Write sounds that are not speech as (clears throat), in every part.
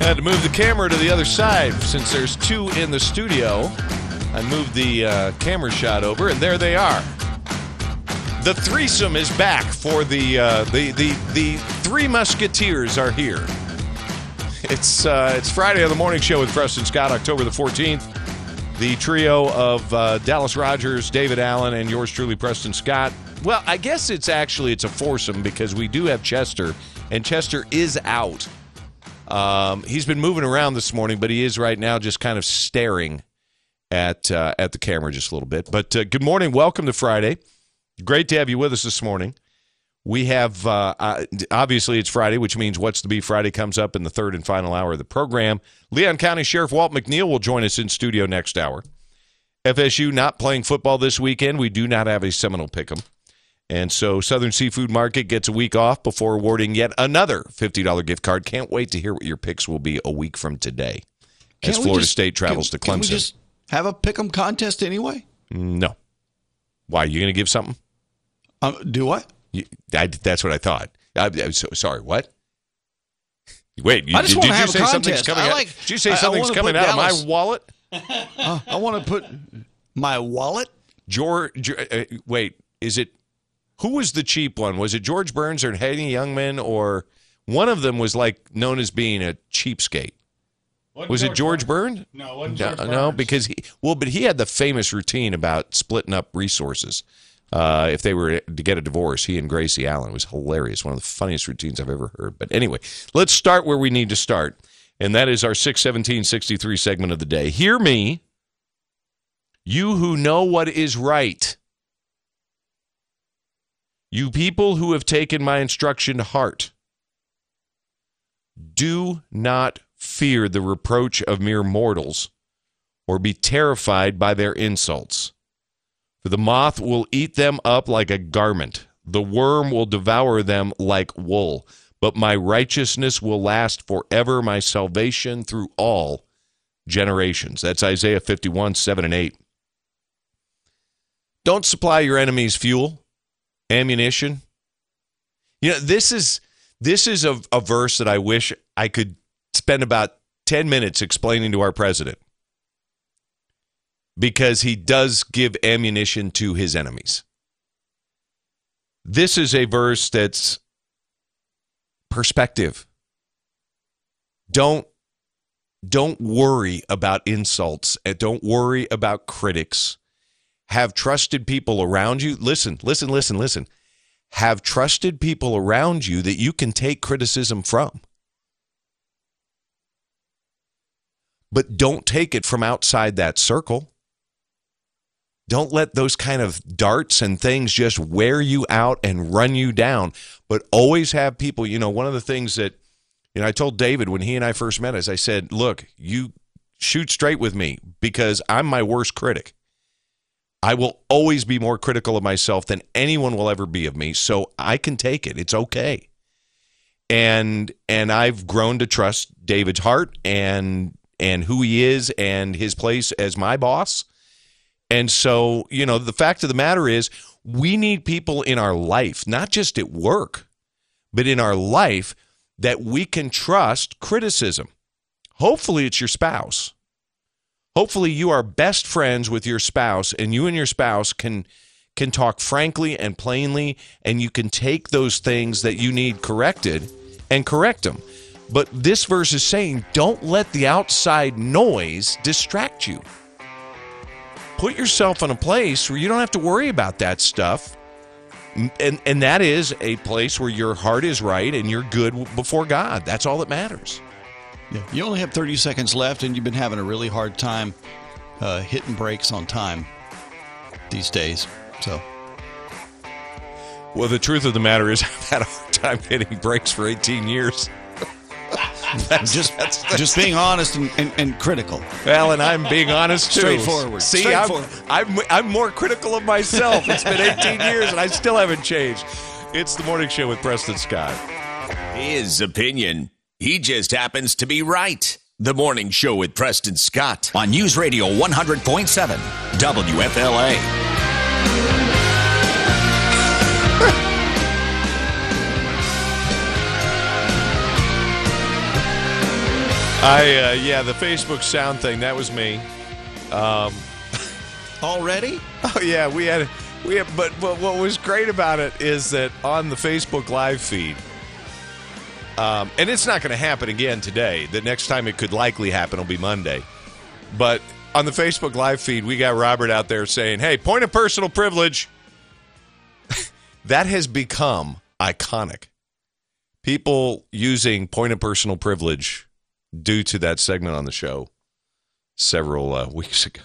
Had to move the camera to the other side since there's two in the studio. I moved the uh, camera shot over, and there they are. The threesome is back for the uh, the the the three musketeers are here. It's uh, it's Friday on the morning show with Preston Scott, October the fourteenth. The trio of uh, Dallas Rogers, David Allen, and yours truly, Preston Scott. Well, I guess it's actually it's a foursome because we do have Chester, and Chester is out. Um, he's been moving around this morning, but he is right now just kind of staring at uh, at the camera just a little bit. But uh, good morning, welcome to Friday. Great to have you with us this morning. We have uh, obviously it's Friday, which means what's to be Friday comes up in the third and final hour of the program. Leon County Sheriff Walt McNeil will join us in studio next hour. FSU not playing football this weekend. We do not have a Seminole pick'em. And so Southern Seafood Market gets a week off before awarding yet another $50 gift card. Can't wait to hear what your picks will be a week from today as Can't Florida just- State travels can- to Can we Clemson. just have a pick'em contest anyway? no. Why? You going to give something? Uh, do what? You, I, that's what I thought. I, I'm so, sorry, what? Wait, you, I just did, did you have a say something's coming I out? did you say something's coming out of my wallet? Uh, (laughs) I want to put my wallet. George, uh, wait, is it who was the cheap one? Was it George Burns or Henny Youngman or one of them was like known as being a cheapskate? Was it George Burns? No, wasn't No, George no, Burns. because he well, but he had the famous routine about splitting up resources. Uh, if they were to get a divorce, he and Gracie Allen it was hilarious. One of the funniest routines I've ever heard. But anyway, let's start where we need to start, and that is our six seventeen sixty three segment of the day. Hear me, you who know what is right. You people who have taken my instruction to heart, do not fear the reproach of mere mortals, or be terrified by their insults. For the moth will eat them up like a garment, the worm will devour them like wool. But my righteousness will last forever, my salvation through all generations. That's Isaiah 51, 7 and 8. Don't supply your enemies fuel, ammunition. You know, this is this is a, a verse that I wish I could spend about 10 minutes explaining to our president. Because he does give ammunition to his enemies. This is a verse that's perspective. Don't don't worry about insults and don't worry about critics. Have trusted people around you. Listen, listen, listen, listen. Have trusted people around you that you can take criticism from. But don't take it from outside that circle. Don't let those kind of darts and things just wear you out and run you down. But always have people, you know, one of the things that, you know, I told David when he and I first met, is I said, look, you shoot straight with me because I'm my worst critic. I will always be more critical of myself than anyone will ever be of me. So I can take it. It's okay. And and I've grown to trust David's heart and and who he is and his place as my boss. And so, you know, the fact of the matter is we need people in our life, not just at work, but in our life that we can trust criticism. Hopefully it's your spouse. Hopefully you are best friends with your spouse and you and your spouse can can talk frankly and plainly and you can take those things that you need corrected and correct them. But this verse is saying, don't let the outside noise distract you. Put yourself in a place where you don't have to worry about that stuff. And, and that is a place where your heart is right and you're good before God. That's all that matters. Yeah. You only have 30 seconds left, and you've been having a really hard time uh, hitting brakes on time these days. So, Well, the truth of the matter is, (laughs) I've had a hard time hitting brakes for 18 years. (laughs) That's just that's, that's just being honest and, and, and critical. Well, and I'm being honest too. Straightforward. See, Straightforward. I'm, I'm I'm more critical of myself. It's been 18 years and I still haven't changed. It's the morning show with Preston Scott. His opinion. He just happens to be right. The morning show with Preston Scott on News Radio 100.7 WFLA. (laughs) I uh, yeah, the Facebook sound thing that was me. (laughs) Already? Oh yeah, we had we had, but but what was great about it is that on the Facebook live feed. Um, and it's not going to happen again today. The next time it could likely happen will be Monday. But on the Facebook live feed, we got Robert out there saying, "Hey, point of personal privilege." (laughs) that has become iconic. People using point of personal privilege due to that segment on the show several uh, (laughs) weeks ago.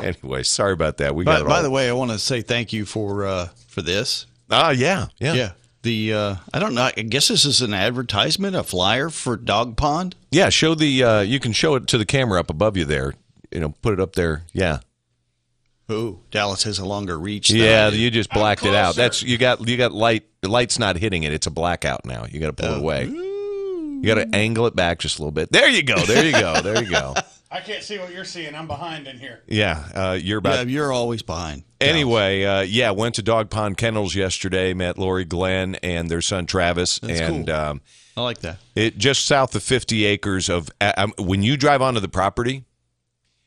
Anyway, sorry about that. We got By, by the way, I want to say thank you for uh, for this. Ah, yeah, yeah, Yeah. The uh, I don't know. I guess this is an advertisement, a flyer for Dog Pond. Yeah, Show the. Uh, you can show it to the camera up above you there. You know, put it up there. Yeah, Oh, Dallas has a longer reach. yeah. I. You just blacked it out. That's you got. You got light. The light's not hitting it. It's a blackout now. You got to pull Oh. it away. You got to angle it back just a little bit. There you go. There you go. There you go. (laughs) I can't see what you're seeing. I'm behind in here. Yeah, uh, you're Yeah, you're always behind. Anyway, uh, yeah, went to Dog Pond Kennels yesterday. Met Lori Glenn and their son Travis, That's and cool. um, I like that. It just south of 50 acres of. Um, when you drive onto the property,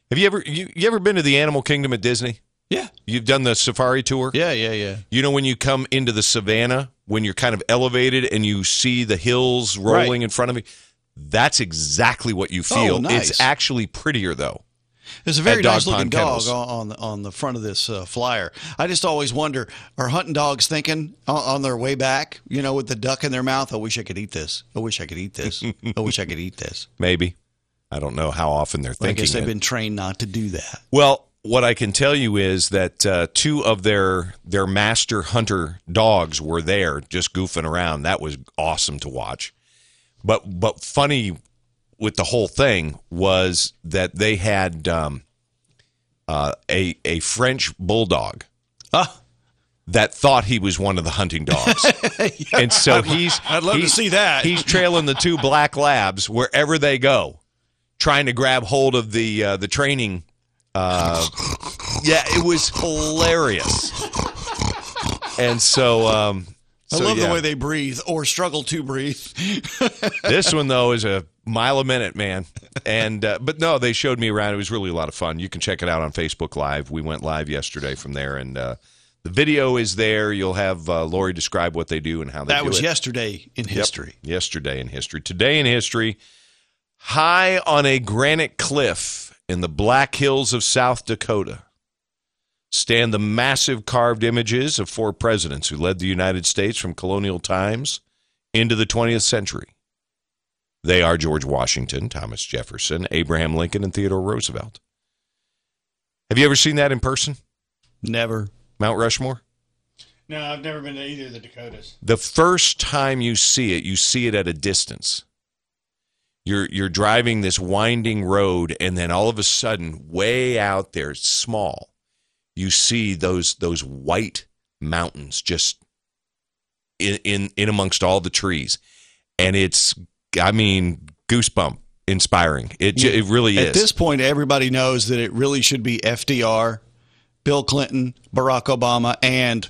have you ever you, you ever been to the Animal Kingdom at Disney? Yeah, You've done the safari tour. yeah, yeah, yeah. You know when you come into the savannah, when you're kind of elevated and you see the hills rolling Right. in front of you. That's exactly what you feel. Oh, nice. It's actually prettier though. There's a very nice looking dog Kennels. on on the, front of this uh, flyer. I just always wonder: Are hunting dogs thinking on, on their way back? You know, with the duck in their mouth. I wish I could eat this. I wish I could eat this. I wish I could eat this. (laughs) Maybe. I don't know how often they're But I thinking. guess they've been trained not to do that. Well, what I can tell you is that uh, two of their their master hunter dogs were there, just goofing around. That was awesome to watch. But but funny with the whole thing was that they had um, uh, a a French bulldog Ah, that thought he was one of the hunting dogs, (laughs) and so he's I'd love to see that. He's trailing the two black labs wherever they go, trying to grab hold of the uh, the training. Uh, (laughs) yeah, it was hilarious, and so um, I love yeah. the way they breathe or struggle to breathe. (laughs) this one though is a mile a minute, man. And uh, but no, they showed me around. It was really a lot of fun. You can check it out on Facebook Live. We went live yesterday from there, and uh, the video is there. You'll have uh, Lori describe what they do and how they that was it. yesterday in Yep. history. Yesterday in history. Today in history. High on a granite cliff in the Black Hills of South Dakota stand the massive carved images of four presidents who led the United States from colonial times into the 20th century. They are George Washington, Thomas Jefferson, Abraham Lincoln, and Theodore Roosevelt. Have you ever seen that in person? Never. Mount Rushmore? No, I've never been to either of the Dakotas. the first time you see it, you see it at a distance. You're you're driving this winding road, and then all of a sudden, way out there, it's small, you see those those white mountains just in in, in amongst all the trees, and it's I mean goosebump inspiring. It it really is. At this point, everybody knows that it really should be FDR, Bill Clinton, Barack Obama, and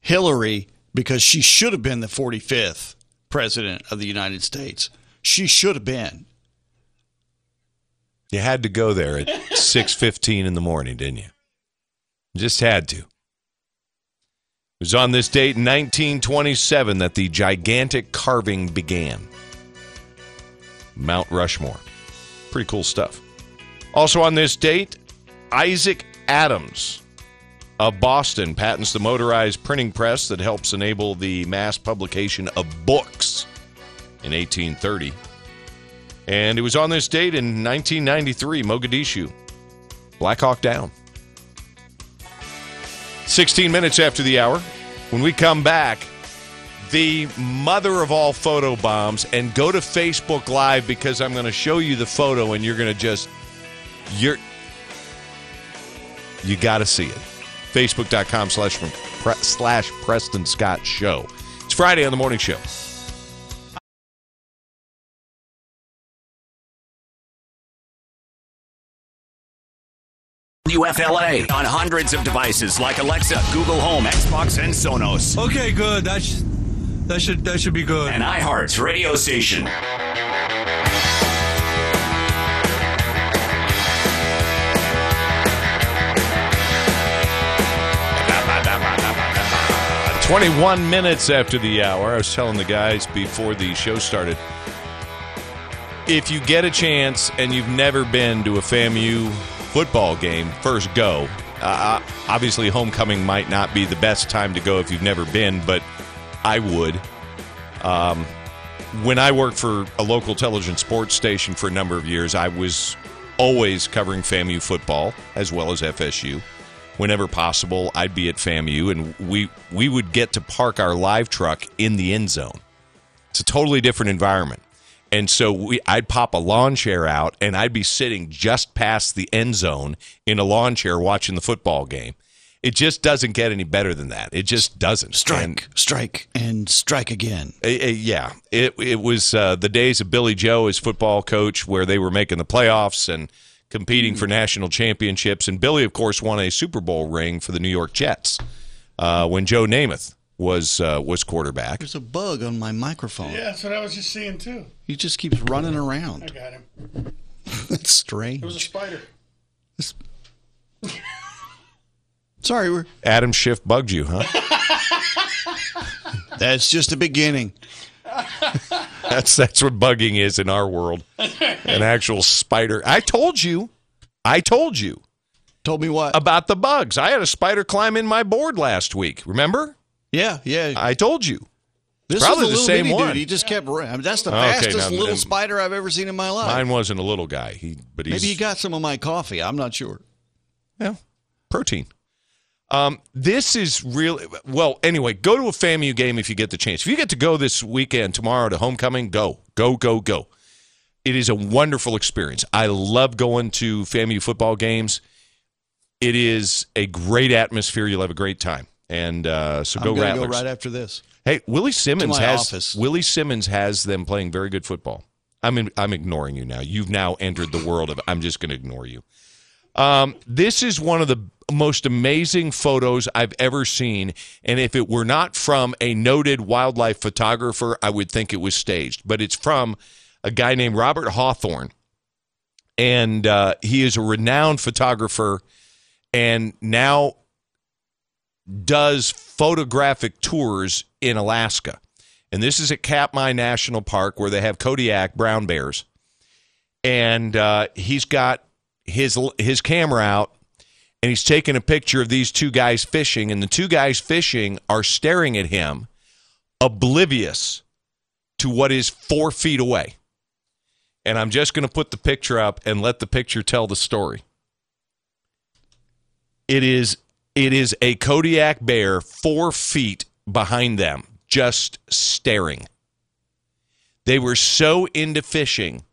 Hillary because she should have been the 45th president of the United States. She should have been. You had to go there at (laughs) 6:15 in the morning, didn't you? Just had to. It was on this date in 1927 that the gigantic carving began. Mount Rushmore. Pretty cool stuff. Also on this date, Isaac Adams of Boston patents the motorized printing press that helps enable the mass publication of books in 1830. And it was on this date in 1993, Mogadishu. Black Hawk down. 16 minutes after the hour. When we come back, the mother of all photo bombs, and go to Facebook Live because I'm going to show you the photo and you're going to just, you're, you got to see it. Facebook.com slash, slash Preston Scott Show. It's Friday on the Morning Show. WFLA on hundreds of devices like Alexa, Google Home, Xbox, and Sonos. Okay, good. That sh- that should that should be good. And iHeart's radio station. Twenty-one minutes after the hour, I was telling the guys before the show started. If you get a chance and you've never been to a FAMU football game, first go. Uh, obviously, homecoming might not be the best time to go if you've never been, but I would. Um, when I worked for a local television sports station for a number of years, I was always covering FAMU football as well as FSU. Whenever possible, I'd be at FAMU, and we we would get to park our live truck in the end zone. It's a totally different environment. And so we, I'd pop a lawn chair out, and I'd be sitting just past the end zone in a lawn chair watching the football game. It just doesn't get any better than that. It just doesn't. Strike, And- strike, and strike again. uh, uh, yeah, it it was uh, the days of Billy Joe as football coach, where they were making the playoffs and competing for national championships. And Billy, of course, won a Super Bowl ring for the New York Jets uh, when Joe Namath was uh, was quarterback. There's a bug on my microphone. Yeah, that's what I was just seeing too. He just keeps running around. I got him. (laughs) That's strange. It was a spider. Sorry, we're Adam Schiff bugged you, huh? (laughs) that's just a beginning. (laughs) That's that's what bugging is in our world. An actual spider. I told you. I told you Told me what? about the bugs. I had a spider climb in my board last week. Remember? Yeah, yeah. I told you. this probably is a the same one. dude. He just kept. I mean, that's the Okay, fastest now- little spider I've ever seen in my life. Mine wasn't a little guy. He but he's Maybe he got some of my coffee. I'm not sure. Yeah, protein. Um, this is really well. Anyway, go to a FAMU game if you get the chance. If you get to go this weekend, tomorrow to homecoming, go, go, go, go. It is a wonderful experience. I love going to FAMU football games. It is a great atmosphere. You'll have a great time. And uh, so go Rattlers. go right after this. Hey, Willie Simmons has office. Willie Simmons has them playing very good football. I'm in, I'm ignoring you now. You've now entered the world of. I'm just going to ignore you. Um, this is one of the most amazing photos I've ever seen, and if it were not from a noted wildlife photographer, I would think it was staged. But it's from a guy named Robert Hawthorne, and uh, he is a renowned photographer, and now does photographic tours in Alaska. And this is at Katmai National Park where they have Kodiak brown bears. And uh, he's got his his camera out and he's taking a picture of these two guys fishing and the two guys fishing are staring at him oblivious to what is 4 feet away. And I'm just going to put the picture up and let the picture tell the story. It is it is a Kodiak bear four feet behind them, just staring. They were so into fishing.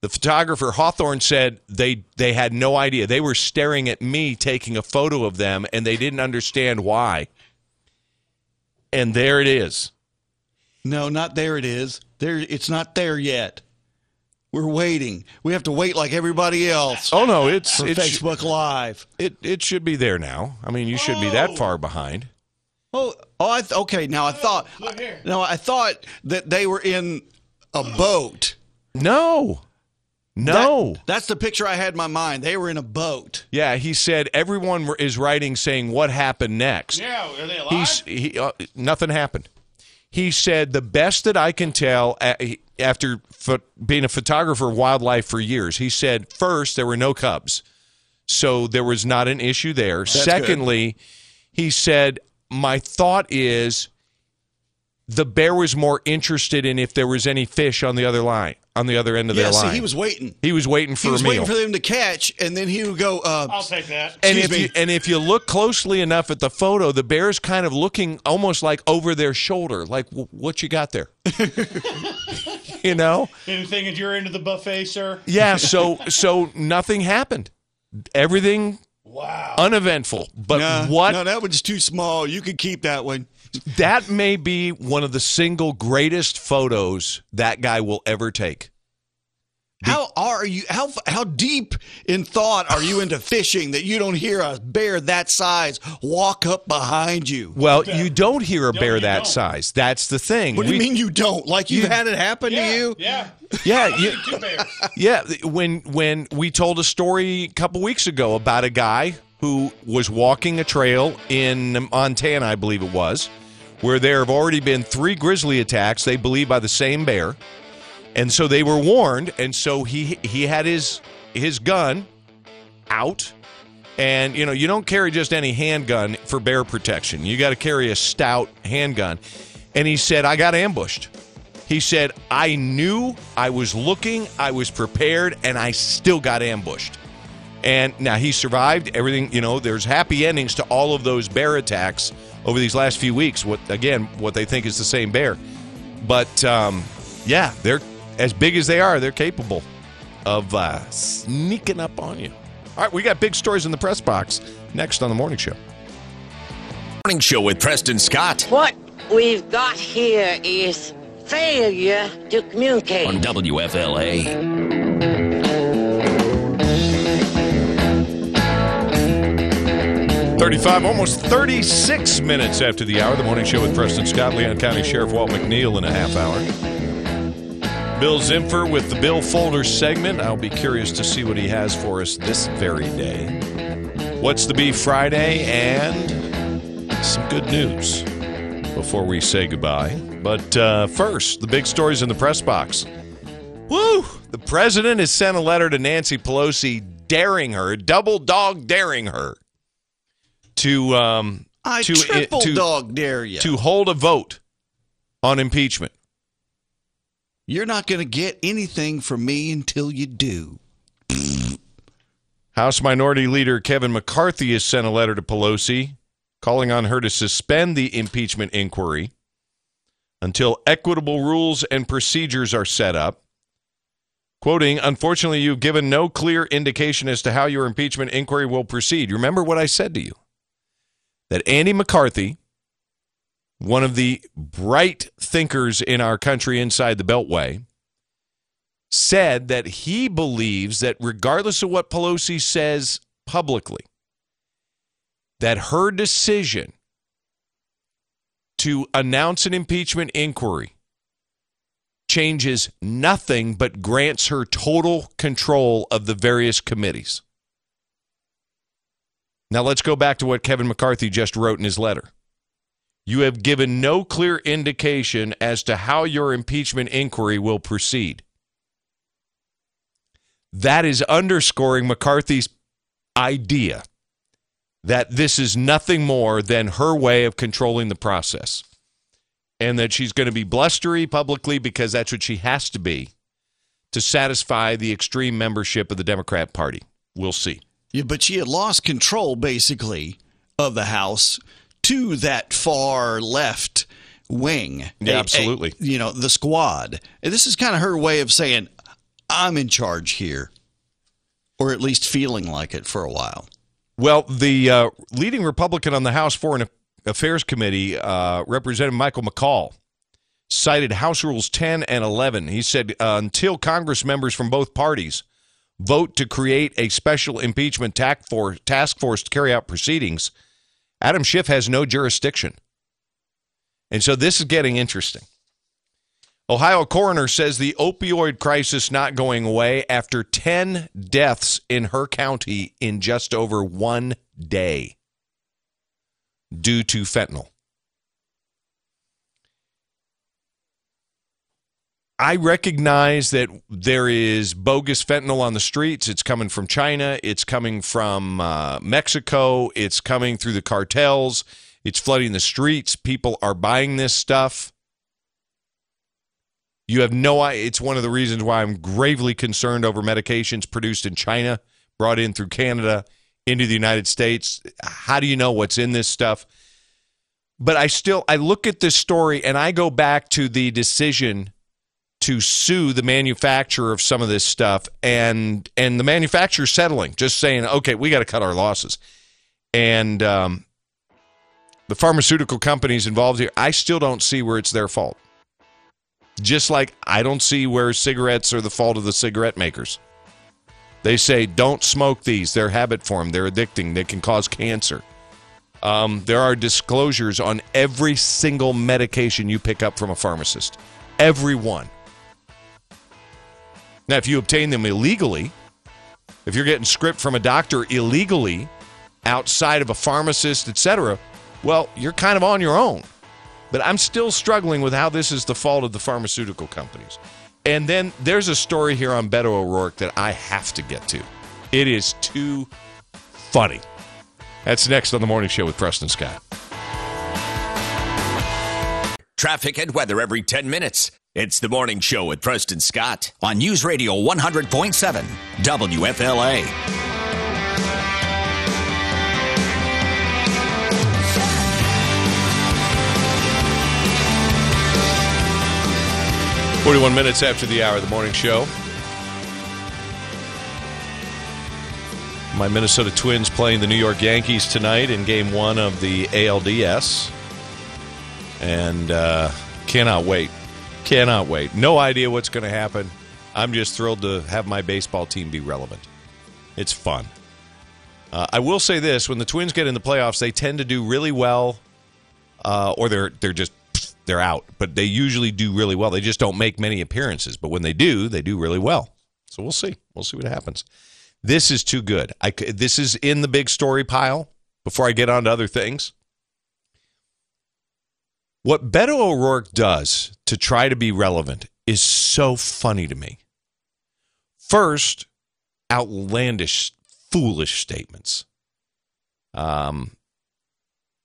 The photographer Hawthorne said they they had no idea. They were staring at me taking a photo of them and they didn't understand why. And there it is. No, not there. It is there. It's not there yet. We're waiting. We have to wait like everybody else Oh no, it's for it, Facebook Live. it it should be there now. I mean, you should be that far behind. Oh, oh, I th- okay. Now I thought. look here. No, I thought that they were in a boat. No. No. That- that's the picture I had in my mind. They were in a boat. Yeah, he said everyone is writing saying what happened next. Yeah, are they alive? He's he uh, nothing happened. He said the best that I can tell after being a photographer of wildlife for years. He said first there were no cubs, so there was not an issue there. Secondly, he said my thought is the bear was more interested in if there was any fish on the other line, on the other end of Yeah, their see, line. he was waiting. He was waiting for He was a meal. waiting for them to catch, and then he would go. Uh, I'll take that. and if me. you and if you look closely enough at the photo, the bear's kind of looking almost like over their shoulder, like what you got there. (laughs) you know? Anything at your end of the buffet, sir? Yeah. So so nothing happened. Everything Wow. uneventful. But no, what No, that one's too small. You could keep that one. That may be one of the single greatest photos that guy will ever take. How are you? How how deep in thought are you into fishing that you don't hear a bear that size walk up behind you? Well, you don't hear a bear that don't. size. That's the thing. What do you We- mean you don't? Like you You- had it happen yeah, to you? Yeah. Yeah, you, Two bears. (laughs) Yeah, when when we told a story a couple weeks ago about a guy who was walking a trail in Montana, I believe it was, where there have already been three grizzly attacks. They believe by the same bear, and so they were warned. And so he he had his his gun out, and you know you don't carry just any handgun for bear protection. You got to carry a stout handgun. And he said, "I got ambushed." He said, I knew I was looking, I was prepared, and I still got ambushed. And now he survived everything, you know, there's happy endings to all of those bear attacks over these last few weeks. What again, what they think is the same bear. But um, yeah, they're as big as they are, they're capable of uh, sneaking up on you. All right, we got big stories in the press box next on the morning show. Morning Show with Preston Scott What we've got here is failure to communicate. on WFLA. 35, almost 36 minutes after the hour. The morning show with Preston Scott, Leon County Sheriff Walt McNeil in a half hour. Bill Zimfer with the Bill Folder segment. I'll be curious to see what he has for us this very day. What's the Be Friday and some good news before we say goodbye. But uh, first, the big stories in the press box. Woo! The president has sent a letter to Nancy Pelosi daring her, double dog daring her to um I to triple to, dog dare you. to hold a vote on impeachment. You're not going to get anything from me until you do. House Minority Leader Kevin McCarthy has sent a letter to Pelosi calling on her to suspend the impeachment inquiry until equitable rules and procedures are set up. Quoting, unfortunately, you've given no clear indication as to how your impeachment inquiry will proceed. Remember what I said to you that Andy McCarthy, one of the bright thinkers in our country inside the Beltway, said that he believes that regardless of what Pelosi says publicly, that her decision to announce an impeachment inquiry changes nothing but grants her total control of the various committees. Now let's go back to what Kevin McCarthy just wrote in his letter. You have given no clear indication as to how your impeachment inquiry will proceed. That is underscoring McCarthy's idea that this is nothing more than her way of controlling the process. And that she's going to be blustery publicly because that's what she has to be to satisfy the extreme membership of the Democrat Party. We'll see. Yeah, but she had lost control, basically, of the House to that far left wing. Yeah, A- a- absolutely. you know, the squad. And this is kind of her way of saying, I'm in charge here, or at least feeling like it for a while. Well, the uh, leading Republican on the House Foreign Affairs Committee, uh, Representative Michael McCaul, cited House Rules 10 and 11. He said uh, until Congress members from both parties vote to create a special impeachment task force, to carry out proceedings, Adam Schiff has no jurisdiction. And so this is getting interesting. Ohio coroner says the opioid crisis not going away after 10 deaths in her county in just over one day due to fentanyl. I recognize that there is bogus fentanyl on the streets. It's coming from China. It's coming from uh, Mexico. It's coming through the cartels. It's flooding the streets. People are buying this stuff. You have no idea. It's one of the reasons why I'm gravely concerned over medications produced in China, brought in through Canada into the United States. How do you know what's in this stuff? But I still I look at this story and I go back to the decision to sue the manufacturer of some of this stuff and and the manufacturer settling, just saying, okay, we got to cut our losses. And um, the pharmaceutical companies involved here, I still don't see where it's their fault. Just like I don't see where cigarettes are the fault of the cigarette makers. They say, don't smoke these. They're habit formed. They're addicting. They can cause cancer. Um, there are disclosures on every single medication you pick up from a pharmacist. Every one. Now, if you obtain them illegally, if you're getting script from a doctor illegally outside of a pharmacist, etc., well, you're kind of on your own. But I'm still struggling with how this is the fault of the pharmaceutical companies. And then there's a story here on Beto O'Rourke that I have to get to. It is too funny. That's next on the morning show with Preston Scott. Traffic and weather every 10 minutes. It's the morning show with Preston Scott on News Radio 100.7 WFLA. Forty-one minutes after the hour of the morning show. My Minnesota Twins playing the New York Yankees tonight in Game One of the ALDS, and uh, cannot wait. Cannot wait. No idea what's going to happen. I'm just thrilled to have my baseball team be relevant. It's fun. Uh, I will say this: when the Twins get in the playoffs, they tend to do really well, uh, or they're they're just they're out. But they usually do really well. They just don't make many appearances. But when they do, they do really well. So we'll see. We'll see what happens. This is too good. I this is in the big story pile. Before I get on to other things, what Beto O'Rourke does to try to be relevant is so funny to me. First, outlandish, foolish statements. Um,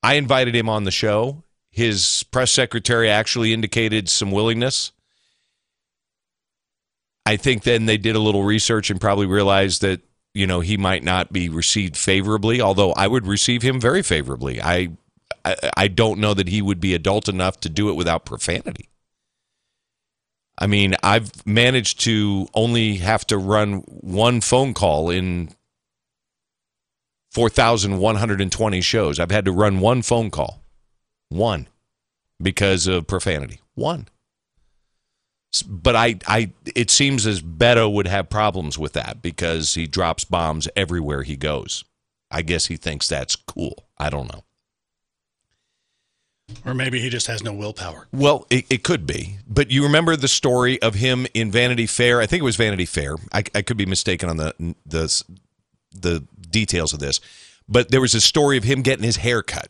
I invited him on the show. His press secretary actually indicated some willingness. I think then they did a little research and probably realized that you know he might not be received favorably. Although I would receive him very favorably. I I, I don't know that he would be adult enough to do it without profanity. I mean, I've managed to only have to run one phone call in 4,120 shows. I've had to run one phone call. One. Because of profanity. One. But I, I, it seems as Beto would have problems with that because he drops bombs everywhere he goes. I guess he thinks that's cool. I don't know. Or maybe he just has no willpower. Well, it, it could be. But you remember the story of him in Vanity Fair? I think it was Vanity Fair. I, I could be mistaken on the, the the details of this, but there was a story of him getting his hair cut,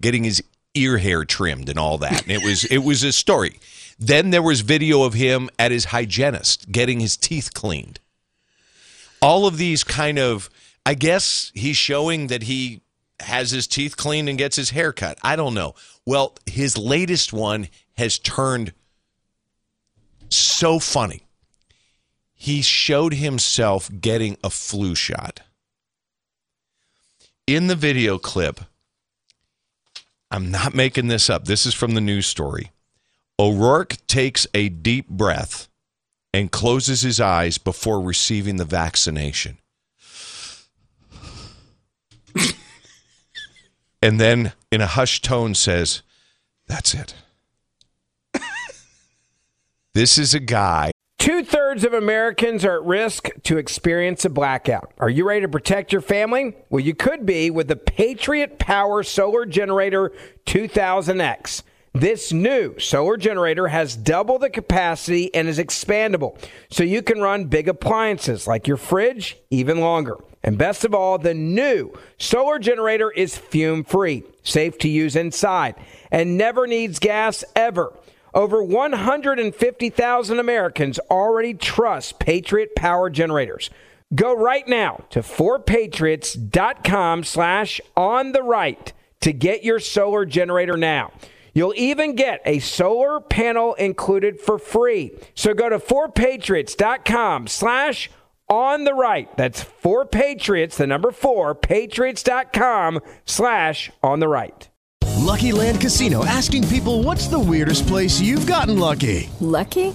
getting his ear hair trimmed, and all that. And it was it was a story. Then there was video of him at his hygienist getting his teeth cleaned. All of these kind of, I guess he's showing that he has his teeth cleaned and gets his hair cut. I don't know. Well, his latest one has turned so funny. He showed himself getting a flu shot. In the video clip, I'm not making this up. This is from the news story. O'Rourke takes a deep breath and closes his eyes before receiving the vaccination. (laughs) and then in a hushed tone says, That's it. (laughs) this is a guy. Two thirds of Americans are at risk to experience a blackout. Are you ready to protect your family? Well, you could be with the Patriot Power Solar Generator 2000X. This new solar generator has double the capacity and is expandable, so you can run big appliances like your fridge even longer. And best of all, the new solar generator is fume free, safe to use inside, and never needs gas ever. Over 150,000 Americans already trust Patriot Power Generators. Go right now to 4patriots.com slash on the right to get your solar generator now. You'll even get a solar panel included for free. So go to 4patriots.com slash on the right. That's for Patriots, the number 4, patriots.com slash on the right. Lucky Land Casino asking people what's the weirdest place you've gotten lucky? Lucky?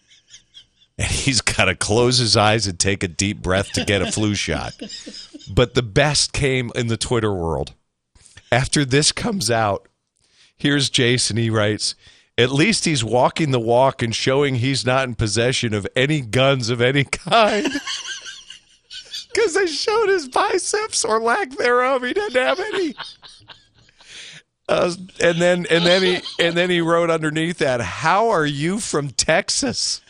And he's got to close his eyes and take a deep breath to get a flu (laughs) shot. But the best came in the Twitter world. After this comes out, here's Jason. He writes, At least he's walking the walk and showing he's not in possession of any guns of any kind. (laughs) Because they showed his biceps or lack thereof. He didn't have any. Uh, and then and then he and then he wrote underneath that, "How are you from Texas?"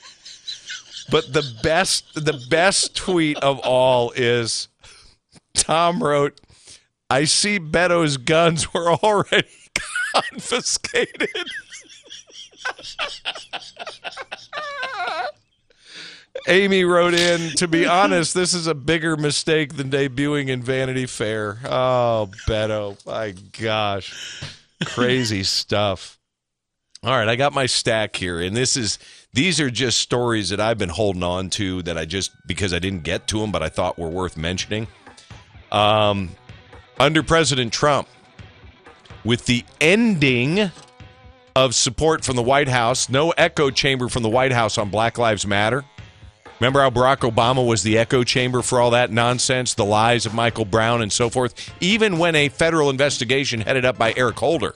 But the best the best tweet of all is Tom wrote, "I see Beto's guns were already (laughs) confiscated." Amy wrote in, to be honest, this is a bigger mistake than debuting in Vanity Fair. Oh, Beto. My gosh. Crazy stuff. All right, I got my stack here, and this is these are just stories that I've been holding on to that I just because I didn't get to them, but I thought were worth mentioning. Um, under President Trump, with the ending of support from the White House, no echo chamber from the White House on Black Lives Matter. Remember how Barack Obama was the echo chamber for all that nonsense, the lies of Michael Brown and so forth? Even when a federal investigation headed up by Eric Holder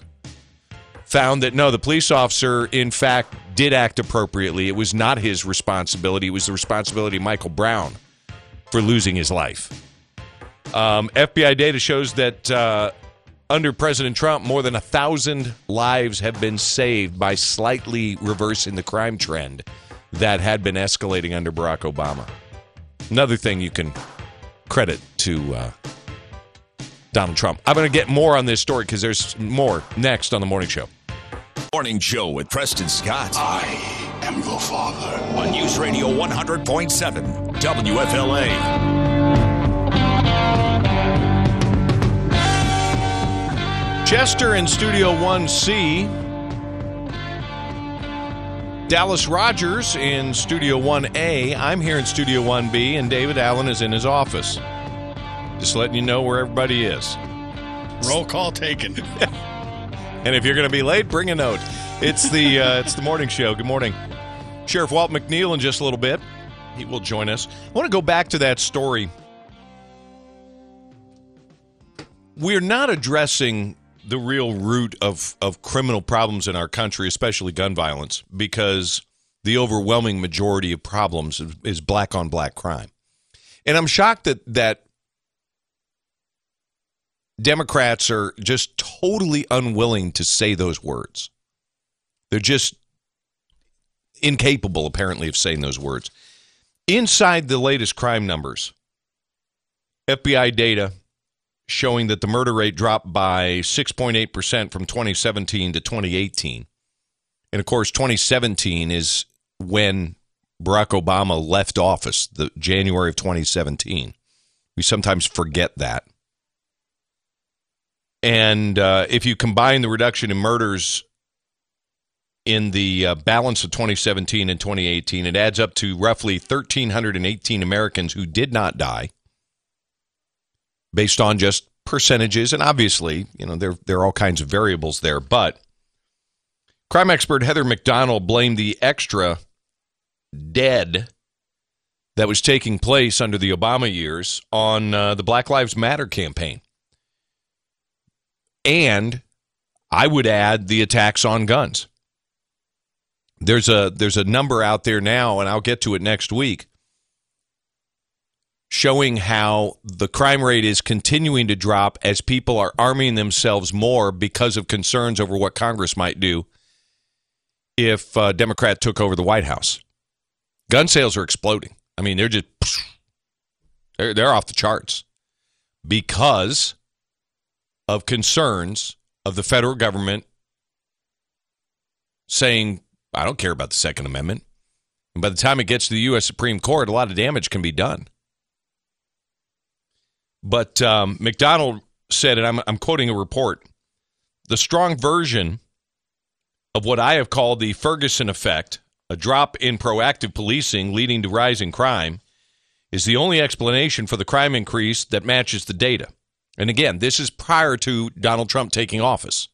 found that no, the police officer, in fact, did act appropriately. It was not his responsibility, it was the responsibility of Michael Brown for losing his life. Um, FBI data shows that uh, under President Trump, more than a thousand lives have been saved by slightly reversing the crime trend that had been escalating under Barack Obama. Another thing you can credit to uh, Donald Trump. I'm going to get more on this story because there's more next on the morning show. Morning Joe with Preston Scott. I am your father. On News Radio 100.7 WFLA. Chester in Studio 1C. Dallas Rogers in Studio 1A. I'm here in Studio 1B, and David Allen is in his office. Just letting you know where everybody is. Roll call taken. (laughs) And if you're going to be late, bring a note. It's the (laughs) uh, it's the morning show. Good morning, Sheriff Walt McNeil. In just a little bit, he will join us. I want to go back to that story. We're not addressing the real root of of criminal problems in our country, especially gun violence, because the overwhelming majority of problems is, is black on black crime. And I'm shocked that that Democrats are just totally unwilling to say those words. They're just incapable, apparently, of saying those words. Inside the latest crime numbers, FBI data showing that the murder rate dropped by 6.8% from 2017 to 2018. And of course, 2017 is when Barack Obama left office, the January of 2017. We sometimes forget that. And uh, if you combine the reduction in murders in the uh, balance of 2017 and 2018, it adds up to roughly 1,318 Americans who did not die based on just percentages. And obviously, you know, there, there are all kinds of variables there. But crime expert Heather Mac Donald blamed the extra dead that was taking place under the Obama years on uh, the Black Lives Matter campaign. And I would add the attacks on guns. there's a there's a number out there now, and I'll get to it next week, showing how the crime rate is continuing to drop as people are arming themselves more because of concerns over what Congress might do if uh, Democrat took over the White House. Gun sales are exploding. I mean, they're just they're, they're off the charts because of concerns of the federal government saying, I don't care about the Second Amendment. And by the time it gets to the U.S. Supreme Court, a lot of damage can be done. But um, Mac Donald said, and I'm, I'm quoting a report the strong version of what I have called the Ferguson effect, a drop in proactive policing leading to rising crime, is the only explanation for the crime increase that matches the data. And again, this is prior to Donald Trump taking office.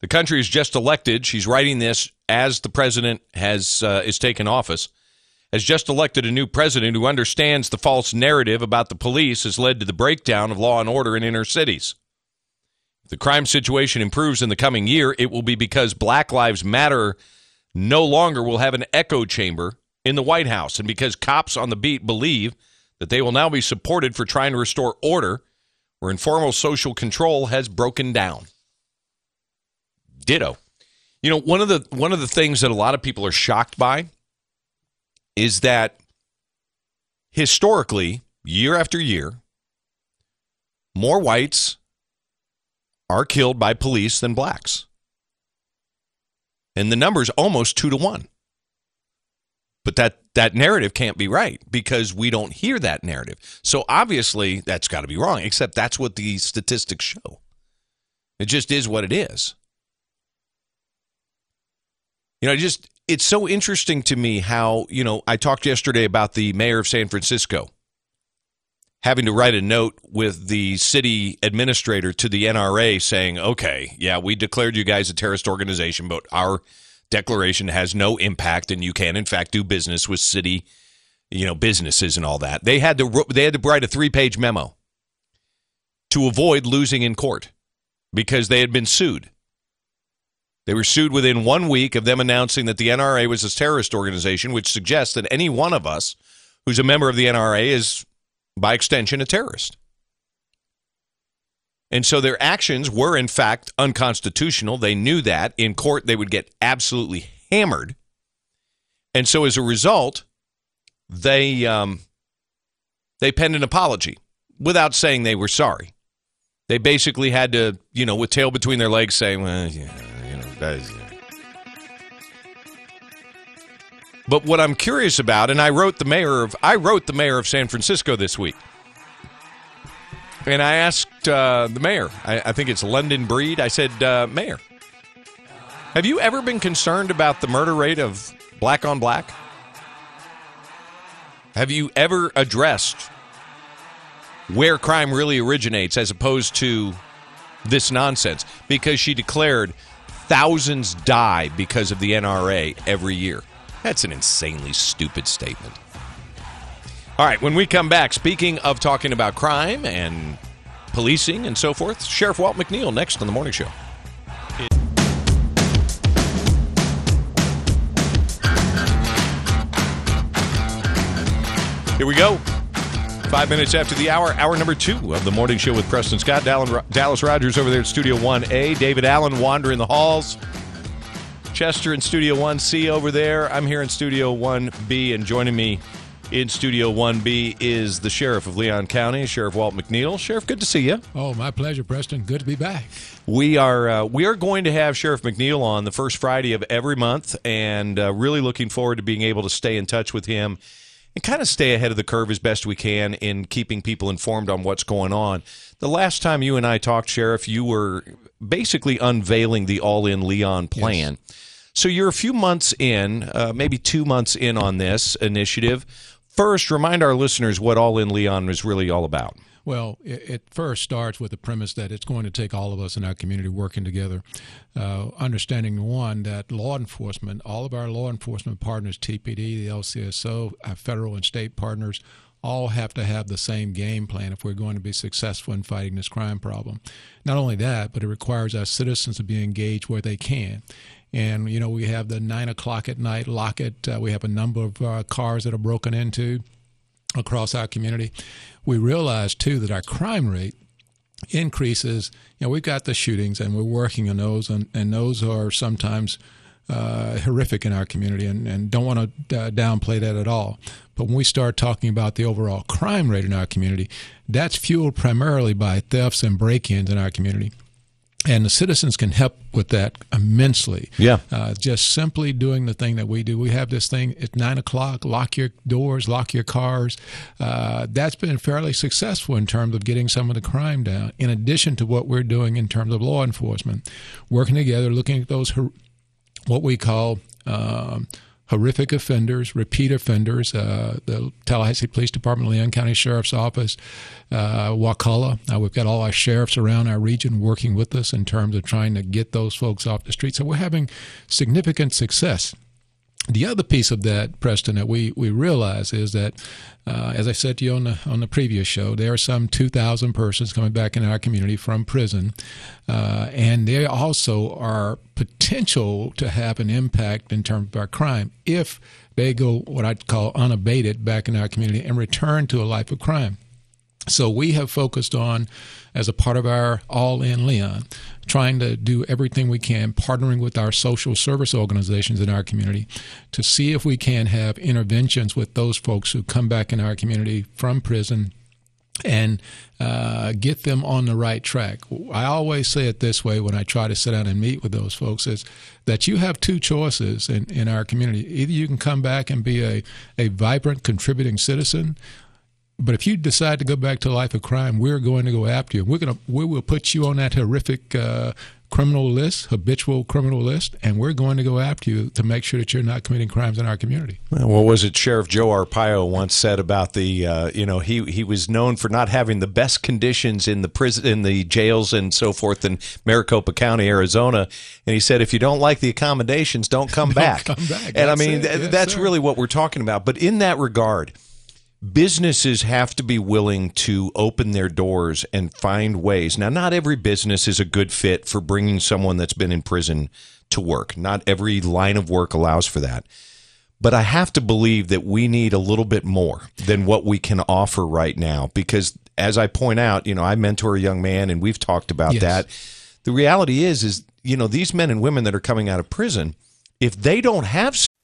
The country is just elected. She's writing this as the president has uh, is taken office. Has just elected a new president who understands the false narrative about the police has led to the breakdown of law and order in inner cities. If the crime situation improves in the coming year, it will be because Black Lives Matter no longer will have an echo chamber in the White House, and because cops on the beat believe that they will now be supported for trying to restore order where informal social control has broken down. Ditto. You know, one of the one of the things that a lot of people are shocked by is that historically, year after year, more whites are killed by police than blacks. And the number's almost 2 to 1. But that that narrative can't be right because we don't hear that narrative. So obviously that's got to be wrong, except that's what the statistics show. It just is what it is. You know, just it's so interesting to me how, you know, I talked yesterday about the mayor of San Francisco having to write a note with the city administrator to the NRA saying, "Okay, yeah, we declared you guys a terrorist organization, but our declaration has no impact and you can in fact do business with city you know businesses and all that. They had to they had to write a three-page memo to avoid losing in court because they had been sued. They were sued within one week of them announcing that the NRA was a terrorist organization which suggests that any one of us who's a member of the NRA is by extension a terrorist and so their actions were, in fact, unconstitutional. They knew that. In court, they would get absolutely hammered. And so as a result, they, um, they penned an apology without saying they were sorry. They basically had to, you know, with tail between their legs, say, well, yeah, you know. But what I'm curious about, and I wrote the mayor of I wrote the mayor of San Francisco this week. And I asked uh, the mayor, I, I, think it's London Breed, I said, uh, Mayor, have you ever been concerned about the murder rate of black on black? Have you ever addressed where crime really originates as opposed to this nonsense? Because she declared thousands die because of the NRA every year. That's an insanely stupid statement. All right, when we come back, speaking of talking about crime and policing and so forth, Sheriff Walt McNeil next on the morning show. Here we go. Five minutes after the hour, hour number two of the morning show with Preston Scott. Dallas Rogers over there at Studio 1A. David Allen wandering the halls. Chester in Studio 1C over there. I'm here in Studio 1B, and joining me in Studio 1B is the Sheriff of Leon County, Sheriff Walt McNeil. Sheriff, good to see you. Oh, my pleasure, Preston. Good to be back. We are uh, we are going to have Sheriff McNeil on the first Friday of every month, and uh, really looking forward to being able to stay in touch with him and kind of stay ahead of the curve as best we can in keeping people informed on what's going on. The last time you and I talked, Sheriff, you were basically unveiling the All In Leon plan. Yes. So you're a few months in, uh, maybe two months in on this initiative. First, remind our listeners what All In Leon is really all about. Well, it, first starts with the premise that it's going to take all of us in our community working together, uh, understanding one that law enforcement, all of our law enforcement partners, TPD, the LCSO, our federal and state partners, all have to have the same game plan if we're going to be successful in fighting this crime problem. Not only that, but it requires our citizens to be engaged where they can. And you know we have the nine o'clock at night locket. Uh, we have a number of uh, cars that are broken into across our community. We realize too that our crime rate increases. You know, we've got the shootings, and we're working on those, and, and those are sometimes uh, horrific in our community, and, and don't want to uh, downplay that at all. But when we start talking about the overall crime rate in our community, that's fueled primarily by thefts and break-ins in our community. And the citizens can help with that immensely. Yeah. Uh, just simply doing the thing that we do. We have this thing at nine o'clock lock your doors, lock your cars. Uh, that's been fairly successful in terms of getting some of the crime down, in addition to what we're doing in terms of law enforcement. Working together, looking at those, what we call. Um, horrific offenders, repeat offenders. Uh, the Tallahassee Police Department, Leon County Sheriff's Office, uh, Wakulla. Uh, we've got all our sheriffs around our region working with us in terms of trying to get those folks off the street. So we're having significant success. The other piece of that, Preston, that we, we realize is that, uh, as I said to you on the on the previous show, there are some 2,000 persons coming back in our community from prison, uh, and they also are potential to have an impact in terms of our crime if they go what I'd call unabated back in our community and return to a life of crime. So we have focused on, as a part of our All In Leon, trying to do everything we can, partnering with our social service organizations in our community to see if we can have interventions with those folks who come back in our community from prison and uh, get them on the right track. I always say it this way when I try to sit down and meet with those folks is that you have two choices in, in our community. Either you can come back and be a, a vibrant, contributing citizen, but if you decide to go back to a life of crime, we're going to go after you. We're going to we will put you on that horrific uh, criminal list, habitual criminal list, and we're going to go after you to make sure that you're not committing crimes in our community. Well, what was it Sheriff Joe Arpaio once said about the uh, you know he he was known for not having the best conditions in the prison in the jails and so forth in Maricopa County, Arizona, and he said if you don't like the accommodations, don't come (laughs) Don't back. come back. And I mean th- Yes, that's sir. really what we're talking about. But in that regard, businesses have to be willing to open their doors and find ways. Now, not every business is a good fit for bringing someone that's been in prison to work. Not every line of work allows for that. But I have to believe that we need a little bit more than what we can offer right now because as I point out, you know, I mentor a young man and we've talked about Yes. that. The reality is is, you know, these men and women that are coming out of prison, if they don't have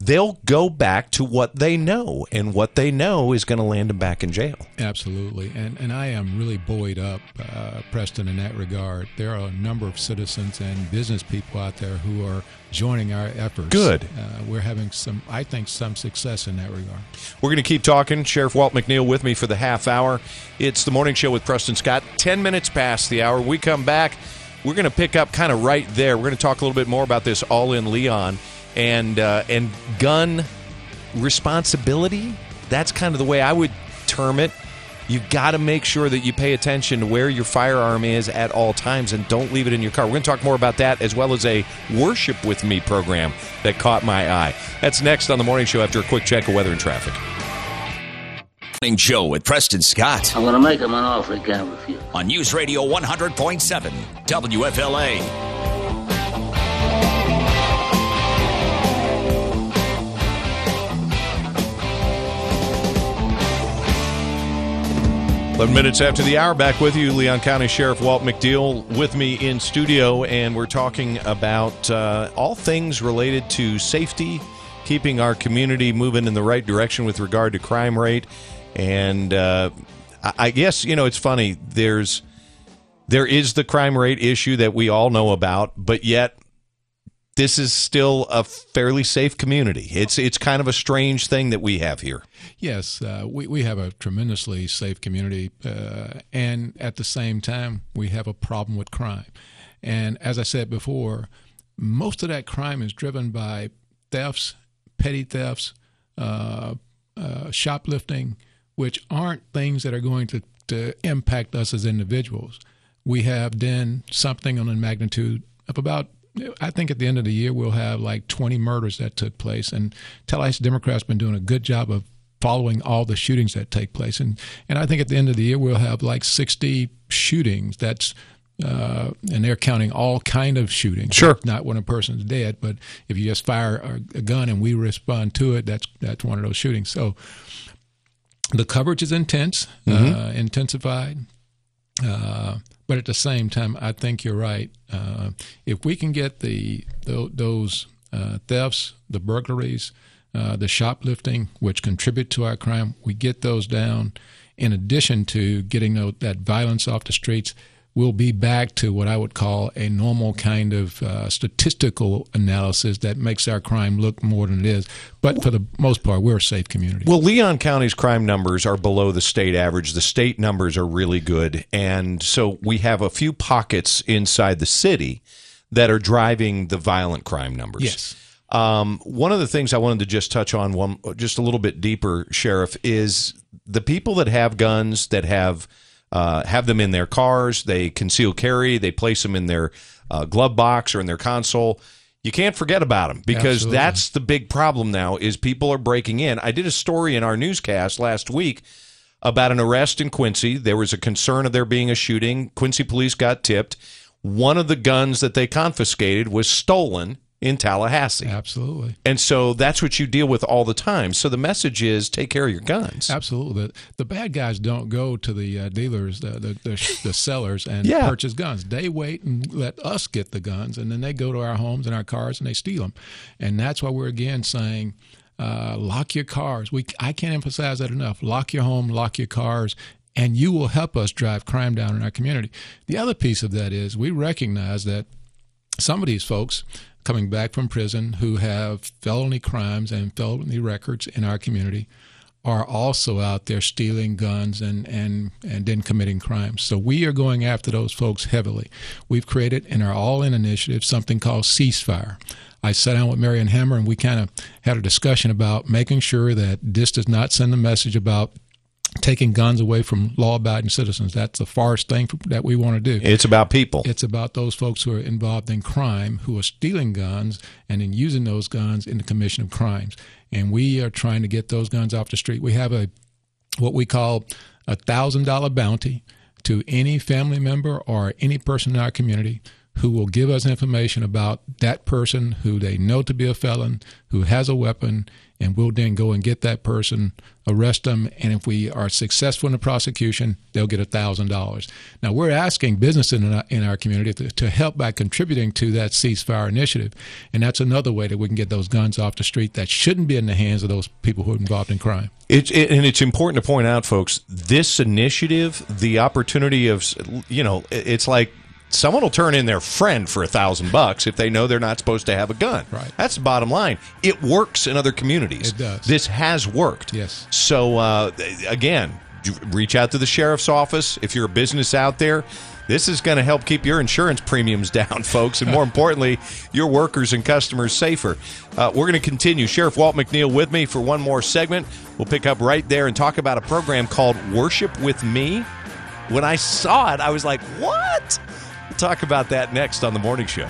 they'll go back to what they know, and what they know is going to land them back in jail. Absolutely, and and I am really buoyed up, uh, Preston, in that regard. There are a number of citizens and business people out there who are joining our efforts. Good. Uh, we're having some, I think, some success in that regard. We're going to keep talking. Sheriff Walt McNeil with me for the half hour. It's the morning show with Preston Scott. Ten minutes past the hour. We come back. We're going to pick up kind of right there. We're going to talk a little bit more about this all in Leon and uh, and gun responsibility. That's kind of the way I would term it. You've got to make sure that you pay attention to where your firearm is at all times and don't leave it in your car. We're going to talk more about that as well as a Worship with Me program that caught my eye. That's next on the morning show after a quick check of weather and traffic. Morning show with Preston Scott. I'm going to make him an offer he can't refuse. On News Radio 100.7 WFLA. 11 minutes after the hour, back with you, Leon County Sheriff Walt McNeil with me in studio, and we're talking about uh, all things related to safety, keeping our community moving in the right direction with regard to crime rate. And uh, I I guess, you know, it's funny, there's there is the crime rate issue that we all know about, but yet this is still a fairly safe community. It's it's kind of a strange thing that we have here. Yes, uh, we, we have a tremendously safe community, uh, and at the same time, we have a problem with crime. And as I said before, most of that crime is driven by thefts, petty thefts, uh, uh, shoplifting, which aren't things that are going to, to impact us as individuals. We have then something on the magnitude of about I think at the end of the year we'll have like 20 murders that took place, and Tallahassee Democrats been doing a good job of following all the shootings that take place, and and I think at the end of the year we'll have like 60 shootings. That's uh, and they're counting all kind of shootings. Sure, not when a person's dead, but if you just fire a, a gun and we respond to it, that's that's one of those shootings. So the coverage is intense, Mhm. uh, intensified. Uh, but at the same time, I think you're right. Uh, if we can get the, tho- those uh, thefts, the burglaries, uh, the shoplifting, which contribute to our crime, we get those down. In addition to getting that violence off the streets, we'll be back to what I would call a normal kind of uh, statistical analysis that makes our crime look more than it is. But for the most part, we're a safe community. Well, Leon County's crime numbers are below the state average. The state numbers are really good. And so we have a few pockets inside the city that are driving the violent crime numbers. Yes. Um, one of the things I wanted to just touch on one just a little bit deeper, Sheriff, is the people that have guns that have uh, have them in their cars, they conceal carry, they place them in their uh, glove box or in their console. You can't forget about them because Absolutely. that's the big problem now is people are breaking in. I did a story in our newscast last week about an arrest in Quincy. There was a concern of there being a shooting. Quincy police got tipped. One of the guns that they confiscated was stolen in Tallahassee. Absolutely. And so that's what you deal with all the time. So the message is take care of your guns. Absolutely. The, the bad guys don't go to the uh, dealers, the, the, the, the sellers, and Yeah. purchase guns. They wait and let us get the guns, and then they go to our homes and our cars and they steal them. And that's why we're again saying, uh, lock your cars. We I can't emphasize that enough. Lock your home, lock your cars, and you will help us drive crime down in our community. The other piece of that is we recognize that some of these folks coming back from prison who have felony crimes and felony records in our community are also out there stealing guns and, and, and then committing crimes. So we are going after those folks heavily. We've created in our All In initiative something called Ceasefire. I sat down with Marion Hammer and we kind of had a discussion about making sure that this does not send a message about taking guns away from law-abiding citizens. That's the farthest thing that we want to do. It's about people. It's about those folks who are involved in crime, who are stealing guns and then using those guns in the commission of crimes. And we are trying to get those guns off the street. We have a what we call a thousand dollar bounty to any family member or any person in our community who will give us information about that person who they know to be a felon, who has a weapon, and we'll then go and get that person, arrest them, and if we are successful in the prosecution, they'll get a thousand dollars. Now we're asking business in our, in our community to, to help by contributing to that ceasefire initiative, and that's another way that we can get those guns off the street that shouldn't be in the hands of those people who are involved in crime. It's it, and it's important to point out, folks, this initiative, the opportunity of, you know, it's like someone will turn in their friend for a thousand bucks if they know they're not supposed to have a gun. Right. That's the bottom line. It works in other communities. It does. This has worked. Yes. So uh, again, reach out to the sheriff's office if you're a business out there. This is going to help keep your insurance premiums (laughs) down, folks, and more importantly, your workers and customers safer. Uh, we're going to continue. Sheriff Walt McNeil with me for one more segment. We'll pick up right there and talk about a program called Worship with Me. When I saw it, I was like, what? We'll talk about that next on the morning show.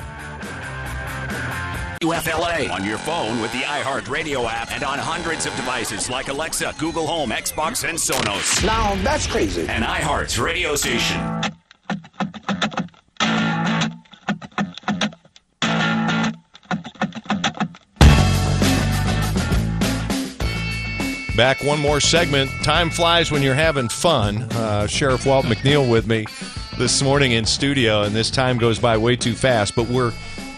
WFLA on your phone with the iHeartRadio app and on hundreds of devices like Alexa, Google Home, Xbox, and Sonos. Now that's crazy. And iHeart's radio station. Back one more segment. Time flies when you're having fun. Uh, Sheriff Walt McNeil with me this morning in studio, and this time goes by way too fast. But we're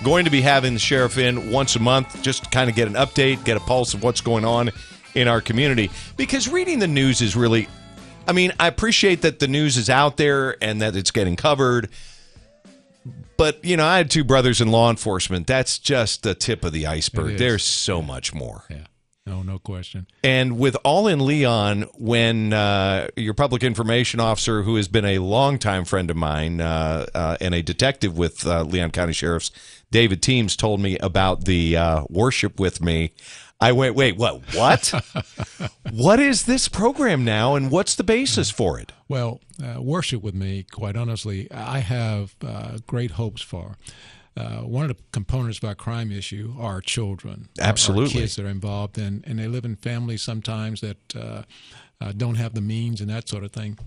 going to be having the sheriff in once a month just to kind of get an update, get a pulse of what's going on in our community. Because reading the news is really, I mean, I appreciate that the news is out there and that it's getting covered. But, you know, I had two brothers in law enforcement. That's just the tip of the iceberg. There's so much more. Yeah. No, no question. And with All in Leon, when uh, your public information officer, who has been a longtime friend of mine uh, uh, and a detective with uh, Leon County Sheriff's David Teams, told me about the uh, worship with me, I went, wait, what? What? (laughs) what is this program now, and what's the basis for it? Well, uh, worship with me, quite honestly, I have great hopes for. Uh, one of the components of our crime issue are children. Absolutely. Our kids that are involved, and, and they live in families sometimes that uh, uh, don't have the means and that sort of thing.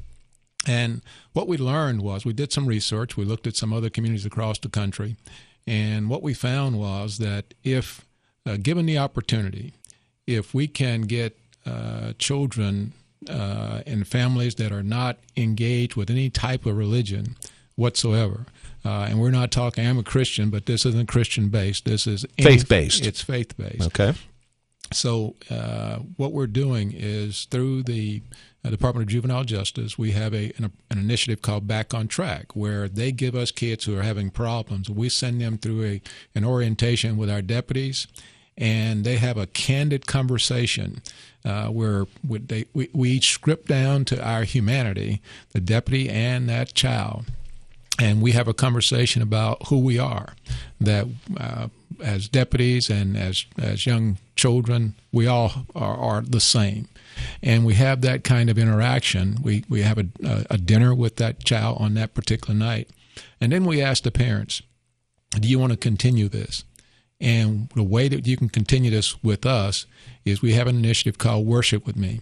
And what we learned was we did some research, we looked at some other communities across the country, and what we found was that if uh, given the opportunity, if we can get uh, children uh, in families that are not engaged with any type of religion whatsoever, uh, and we're not talking, I'm a Christian, but this isn't Christian based. This is faith based. It's faith based. Okay. So, uh, what we're doing is through the uh, Department of Juvenile Justice, we have a, an, an, initiative called Back on Track, where they give us kids who are having problems. We send them through a, an orientation with our deputies, and they have a candid conversation uh, where they, we, we each script down to our humanity, the deputy and that child and we have a conversation about who we are. That uh, as deputies and as as young children, we all are, are, the same, and we have that kind of interaction. We we have a, a dinner with that child on that particular night, and then we ask the parents, "Do you want to continue this?" And the way that you can continue this with us is we have an initiative called Worship with Me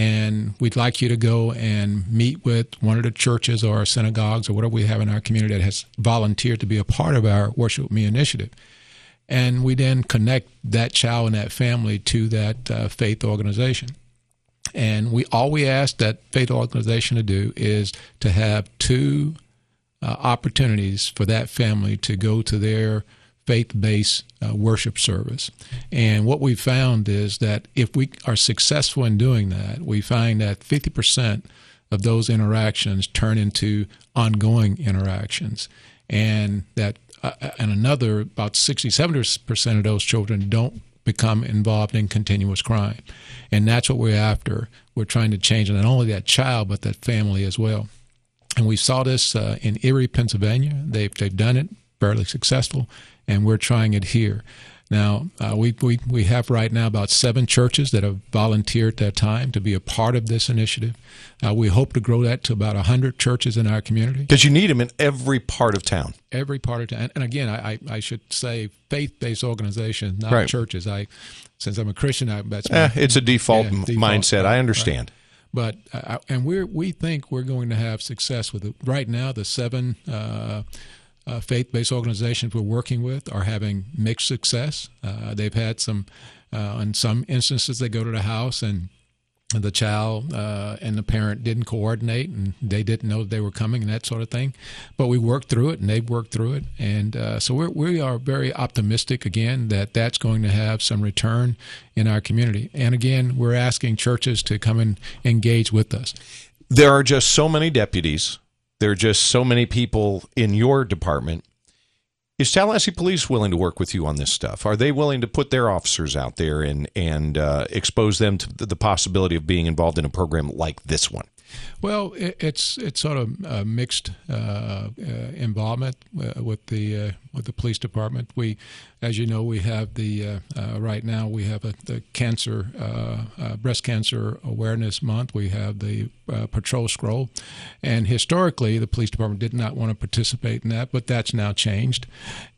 and we'd like you to go and meet with one of the churches or synagogues or whatever we have in our community that has volunteered to be a part of our Worship with Me initiative. And we then connect that child and that family to that uh, faith organization. And we all we ask that faith organization to do is to have two uh, opportunities for that family to go to their faith based uh, worship service. And what we found is that if we are successful in doing that, we find that 50% of those interactions turn into ongoing interactions. And that uh, and another about 60 70% of those children don't become involved in continuous crime. And that's what we're after. We're trying to change not only that child, but that family as well. And we saw this uh, in Erie, Pennsylvania. They've, they've done it fairly successful and we're trying it here. Now, uh, we, we, we have right now about seven churches that have volunteered their time to be a part of this initiative. Uh, we hope to grow that to about 100 churches in our community. Because you need them in every part of town. Every part of town. And, and again, I, I should say faith based organizations, not right. churches. I, Since I'm a Christian, I, that's eh, my, it's a default, yeah, default mindset. I understand. Right. But uh, and we we think we're going to have success with it. Right now, the seven uh, uh, faith-based organizations we're working with are having mixed success. Uh, they've had some, uh, in some instances, they go to the house and the child uh, and the parent didn't coordinate and they didn't know they were coming and that sort of thing. But we worked through it and they've worked through it. And uh, so we're, we are very optimistic again that that's going to have some return in our community. And again, we're asking churches to come and engage with us. There are just so many deputies there are just so many people in your department. Is Tallahassee Police willing to work with you on this stuff? Are they willing to put their officers out there and and uh, expose them to the possibility of being involved in a program like this one? Well, it, it's it's sort of a mixed uh, uh, involvement uh, with the uh, with the police department. We, as you know, we have the right now we have a, the cancer breast cancer awareness month. We have the patrol scroll, and historically the police department did not want to participate in that, but that's now changed.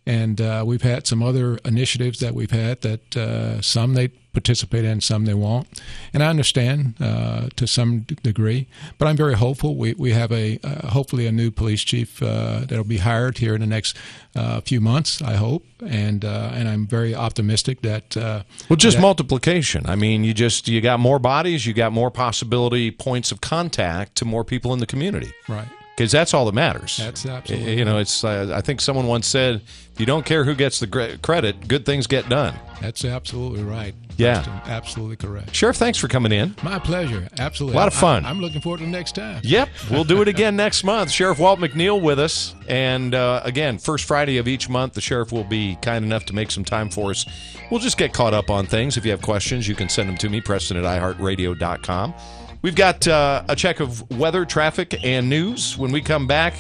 And we've had some other initiatives that we've had that some they participate in, some they won't. And I understand uh, to some degree, but I'm very hopeful. We, we have a uh, hopefully a new police chief uh, that'll be hired here in the next uh, few months, I hope, and uh, and I'm very optimistic that. Uh, well, just that, multiplication. I mean, you just you got more bodies, you got more possibility points of contact to more people in the community. Right because that's all that matters. That's absolutely. You know, it's. Uh, I think someone once said, "If you don't care who gets the credit, good things get done." That's absolutely right. Yeah, Preston, absolutely correct. Sheriff, thanks for coming in. My pleasure. Absolutely, a lot of fun. I, am looking forward to the next time. Yep, we'll do it (laughs) again next month. Sheriff Walt McNeil with us, and uh, again, first Friday of each month, the sheriff will be kind enough to make some time for us. We'll just get caught up on things. If you have questions, you can send them to me, Preston at iHeartRadio.com. We've got uh, a check of weather, traffic, and news. When we come back,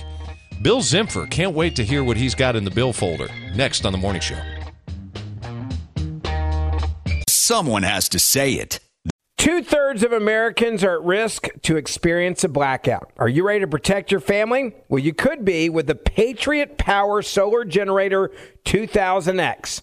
Bill Zimpher. Can't wait to hear what he's got in the bill folder. Next on the morning show. Someone has to say it. Two thirds of Americans are at risk to experience a blackout. Are you ready to protect your family? Well, you could be with the Patriot Power Solar Generator 2000X.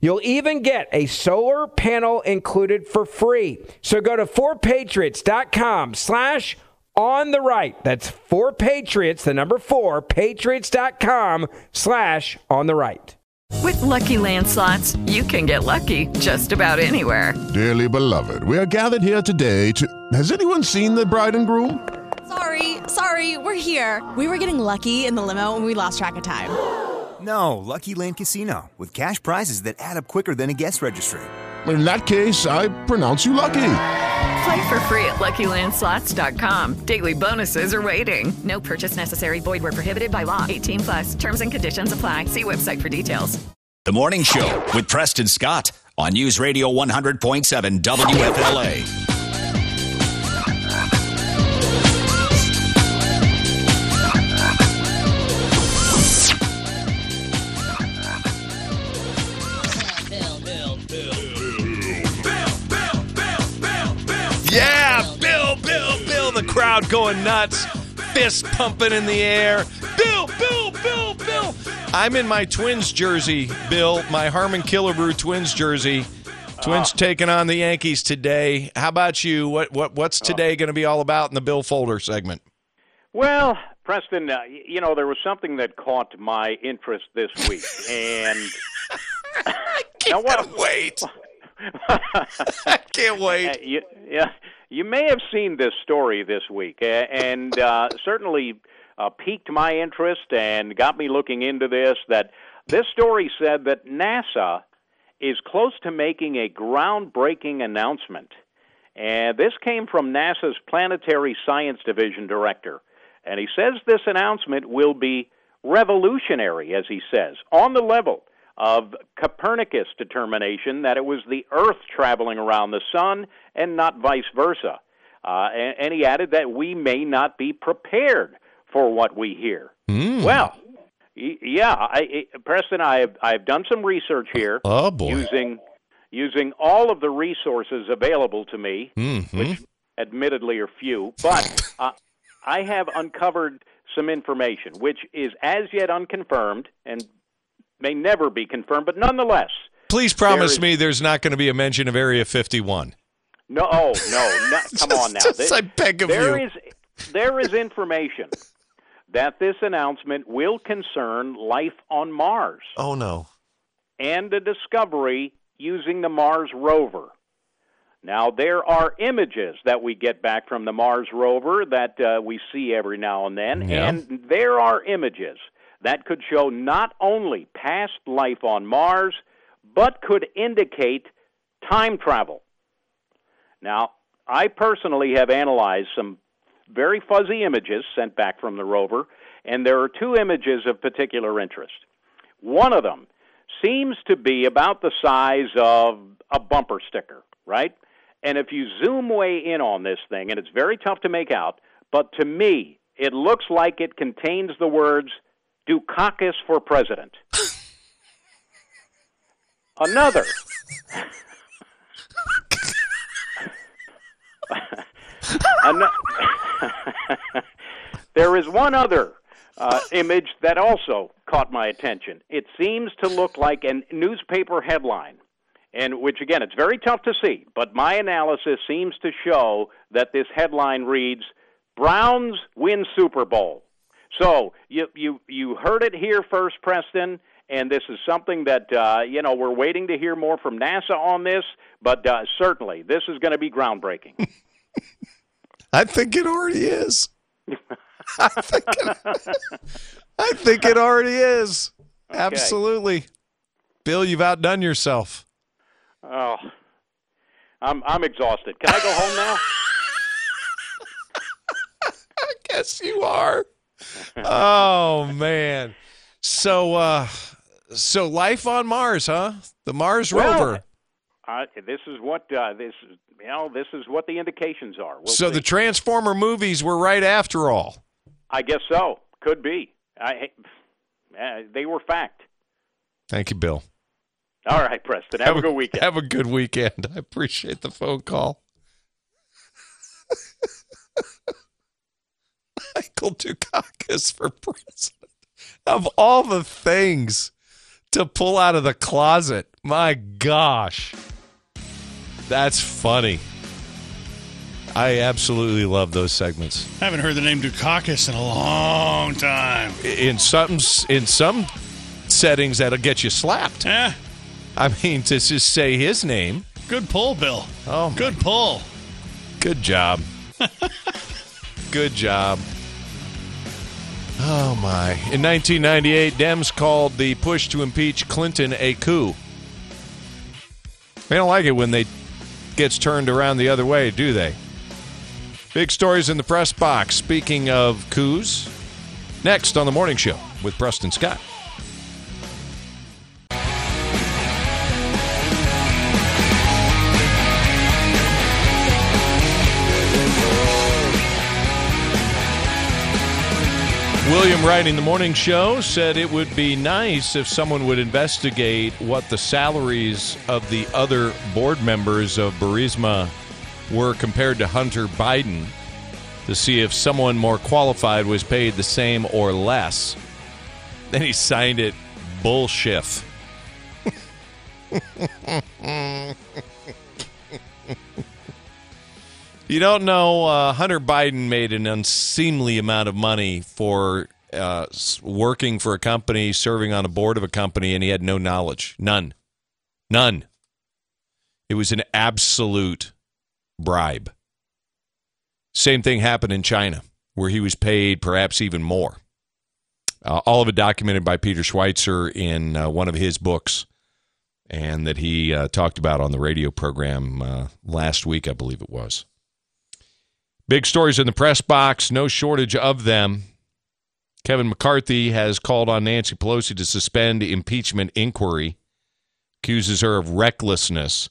You'll even get a solar panel included for free. So go to 4patriots.com slash on the right. That's 4 Patriots, the number 4, patriots.com slash on the right. With Lucky Land slots, you can get lucky just about anywhere. Dearly beloved, we are gathered here today to... Has anyone seen the bride and groom? Sorry, sorry, we're here. We were getting lucky in the limo and we lost track of time. No, Lucky Land Casino, with cash prizes that add up quicker than a guest registry. In that case, I pronounce you lucky. Play for free at LuckyLandSlots.com. Daily bonuses are waiting. No purchase necessary. Void where prohibited by law. 18 plus. Terms and conditions apply. See website for details. The Morning Show with Preston Scott on News Radio 100.7 WFLA. Crowd going nuts, fist pumping in the air. Bill, Bill, Bill, Bill. I'm in my Twins jersey, Bill. My Harmon Killebrew Twins jersey. Twins uh, taking on the Yankees today. How about you? What what what's today going to be all about in the Bill Folder segment? Well, Preston, uh, you know there was something that caught my interest this week, and (laughs) I can't now what, wait. (laughs) I can't wait. Uh, you, yeah, you may have seen this story this week, and uh, certainly uh, piqued my interest and got me looking into this. That this story said that NASA is close to making a groundbreaking announcement, and this came from NASA's Planetary Science Division director, and he says this announcement will be revolutionary, as he says, on the level of Copernicus' determination that it was the Earth traveling around the sun and not vice versa. Uh, and, and, he added that we may not be prepared for what we hear. Mm. Well, yeah, I, Preston, I have I've done some research here. Oh boy, using using all of the resources available to me, mm-hmm. which admittedly are few, but uh, I have uncovered some information which is as yet unconfirmed, and may never be confirmed, but nonetheless. Please promise is, me there's not going to be a mention of Area 51. No, oh, no, no (laughs) come on now. Just, I beg of there you. Is, there is information that this announcement will concern life on Mars. Oh, no. And a discovery using the Mars rover. Now, there are images that we get back from the Mars rover that uh, we see every now and then, Yeah. and there are images that could show not only past life on Mars, but could indicate time travel. Now, I personally have analyzed some very fuzzy images sent back from the rover, and there are two images of particular interest. One of them seems to be about the size of a bumper sticker, right? And if you zoom way in on this thing, and it's very tough to make out, but to me, it looks like it contains the words Dukakis for president. (laughs) Another. (laughs) (laughs) there is one other uh, image that also caught my attention. It seems to look like a newspaper headline, and which again, it's very tough to see. But my analysis seems to show that this headline reads: "Browns win Super Bowl." So you you you heard it here first, Preston. And this is something that uh, you know we're waiting to hear more from NASA on this, but uh, certainly this is going to be groundbreaking. (laughs) I think it already is. I think it, I think it already is. Absolutely. Bill, you've outdone yourself. Oh, I'm I'm exhausted. Can I go home now? (laughs) I guess you are. Oh man. So uh so life on Mars, huh? The Mars Well, rover. Uh, this is what uh, this is. You know, this is what the indications are. We'll so see. the Transformer movies were right after all. I guess so. Could be. I, uh, they were fact. Thank you, Bill. All right, Preston. Have, a good weekend. Have a good weekend. I appreciate the phone call. (laughs) Michael Dukakis for president. Of all the things to pull out of the closet, my gosh. That's funny. I absolutely love those segments. I haven't heard the name Dukakis in a long time. In some in some settings that'll get you slapped. Yeah. I mean, to just say his name. Good pull, Bill. Oh, good pull. Good job. (laughs) Good job. Oh my! In 1998, Dems called the push to impeach Clinton a coup. They don't like it when they gets turned around the other way, do they? Big stories in the press box. Speaking of coups, next on the morning show with Preston Scott. William writing the morning show said it would be nice if someone would investigate what the salaries of the other board members of Burisma were compared to Hunter Biden to see if someone more qualified was paid the same or less. Then he signed it bullshit. (laughs) You don't know uh, Hunter Biden made an unseemly amount of money for uh, working for a company, serving on a board of a company, and he had no knowledge. None. None. It was an absolute bribe. Same thing happened in China, where he was paid perhaps even more. Uh, all of it documented by Peter Schweizer in uh, one of his books, and that he uh, talked about on the radio program uh, last week, I believe it was. Big stories in the press box, no shortage of them. Kevin McCarthy has called on Nancy Pelosi to suspend impeachment inquiry, accuses her of recklessness.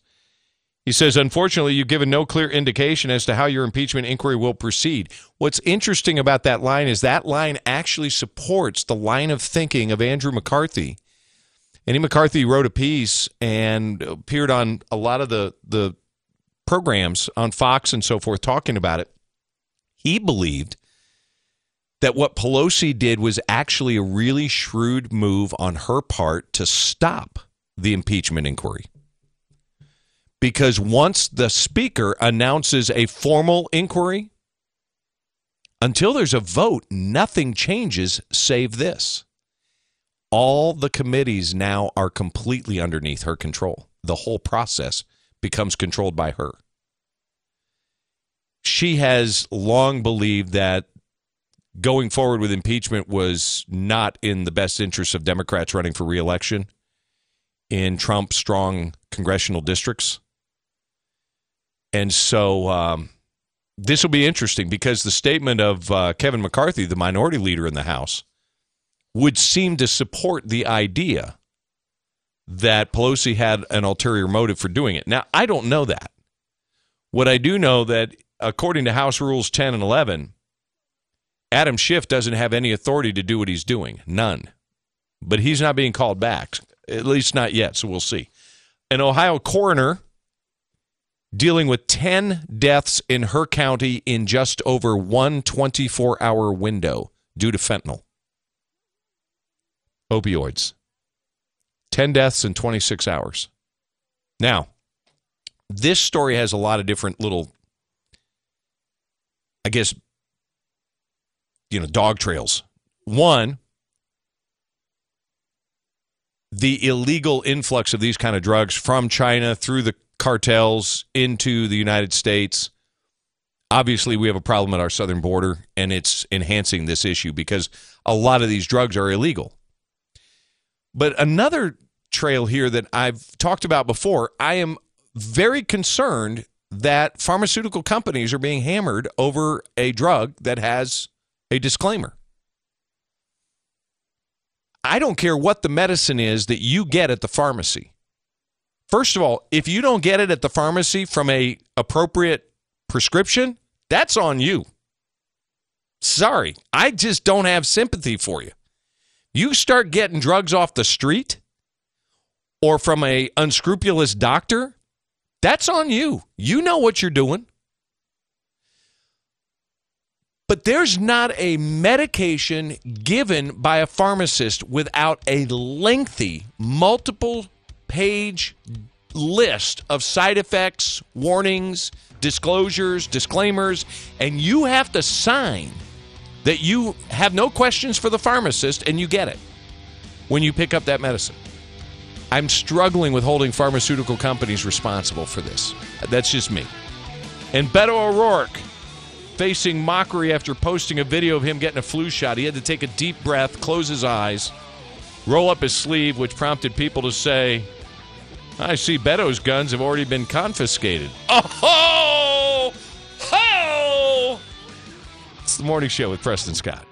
He says, unfortunately, you've given no clear indication as to how your impeachment inquiry will proceed. What's interesting about that line is that line actually supports the line of thinking of Andrew McCarthy. Andy McCarthy wrote a piece and appeared on a lot of the, the programs on Fox and so forth talking about it. He believed that what Pelosi did was actually a really shrewd move on her part to stop the impeachment inquiry. Because once the speaker announces a formal inquiry, until there's a vote, nothing changes save this. All the committees now are completely underneath her control. The whole process becomes controlled by her. She has long believed that going forward with impeachment was not in the best interest of Democrats running for reelection in Trump strong congressional districts. And so um, this will be interesting because the statement of uh, Kevin McCarthy, the minority leader in the House, would seem to support the idea that Pelosi had an ulterior motive for doing it. Now, I don't know that. What I do know that according to House Rules 10 and 11, Adam Schiff doesn't have any authority to do what he's doing. None. But he's not being called back, at least not yet, so we'll see. An Ohio coroner dealing with 10 deaths in her county in just over one 24 hour window due to fentanyl. Opioids. 10 deaths in 26 hours. Now, this story has a lot of different little, I guess, you know, dog trails. One, the illegal influx of these kind of drugs from China through the cartels into the United States. Obviously, we have a problem at our southern border, and it's enhancing this issue because a lot of these drugs are illegal. But another trail here that I've talked about before, I am very concerned that pharmaceutical companies are being hammered over a drug that has a disclaimer. I don't care what the medicine is that you get at the pharmacy. First of all, if you don't get it at the pharmacy from a appropriate prescription, that's on you. Sorry, I just don't have sympathy for you. You start getting drugs off the street or from a unscrupulous doctor, that's on you. You know what you're doing. But there's not a medication given by a pharmacist without a lengthy, multiple page list of side effects, warnings, disclosures, disclaimers, and you have to sign that you have no questions for the pharmacist and you get it when you pick up that medicine. I'm struggling with holding pharmaceutical companies responsible for this. That's just me. And Beto O'Rourke facing mockery after posting a video of him getting a flu shot. He had to take a deep breath, close his eyes, roll up his sleeve, which prompted people to say, I see Beto's guns have already been confiscated. (laughs) Oh! Ho! ho! It's the morning show with Preston Scott.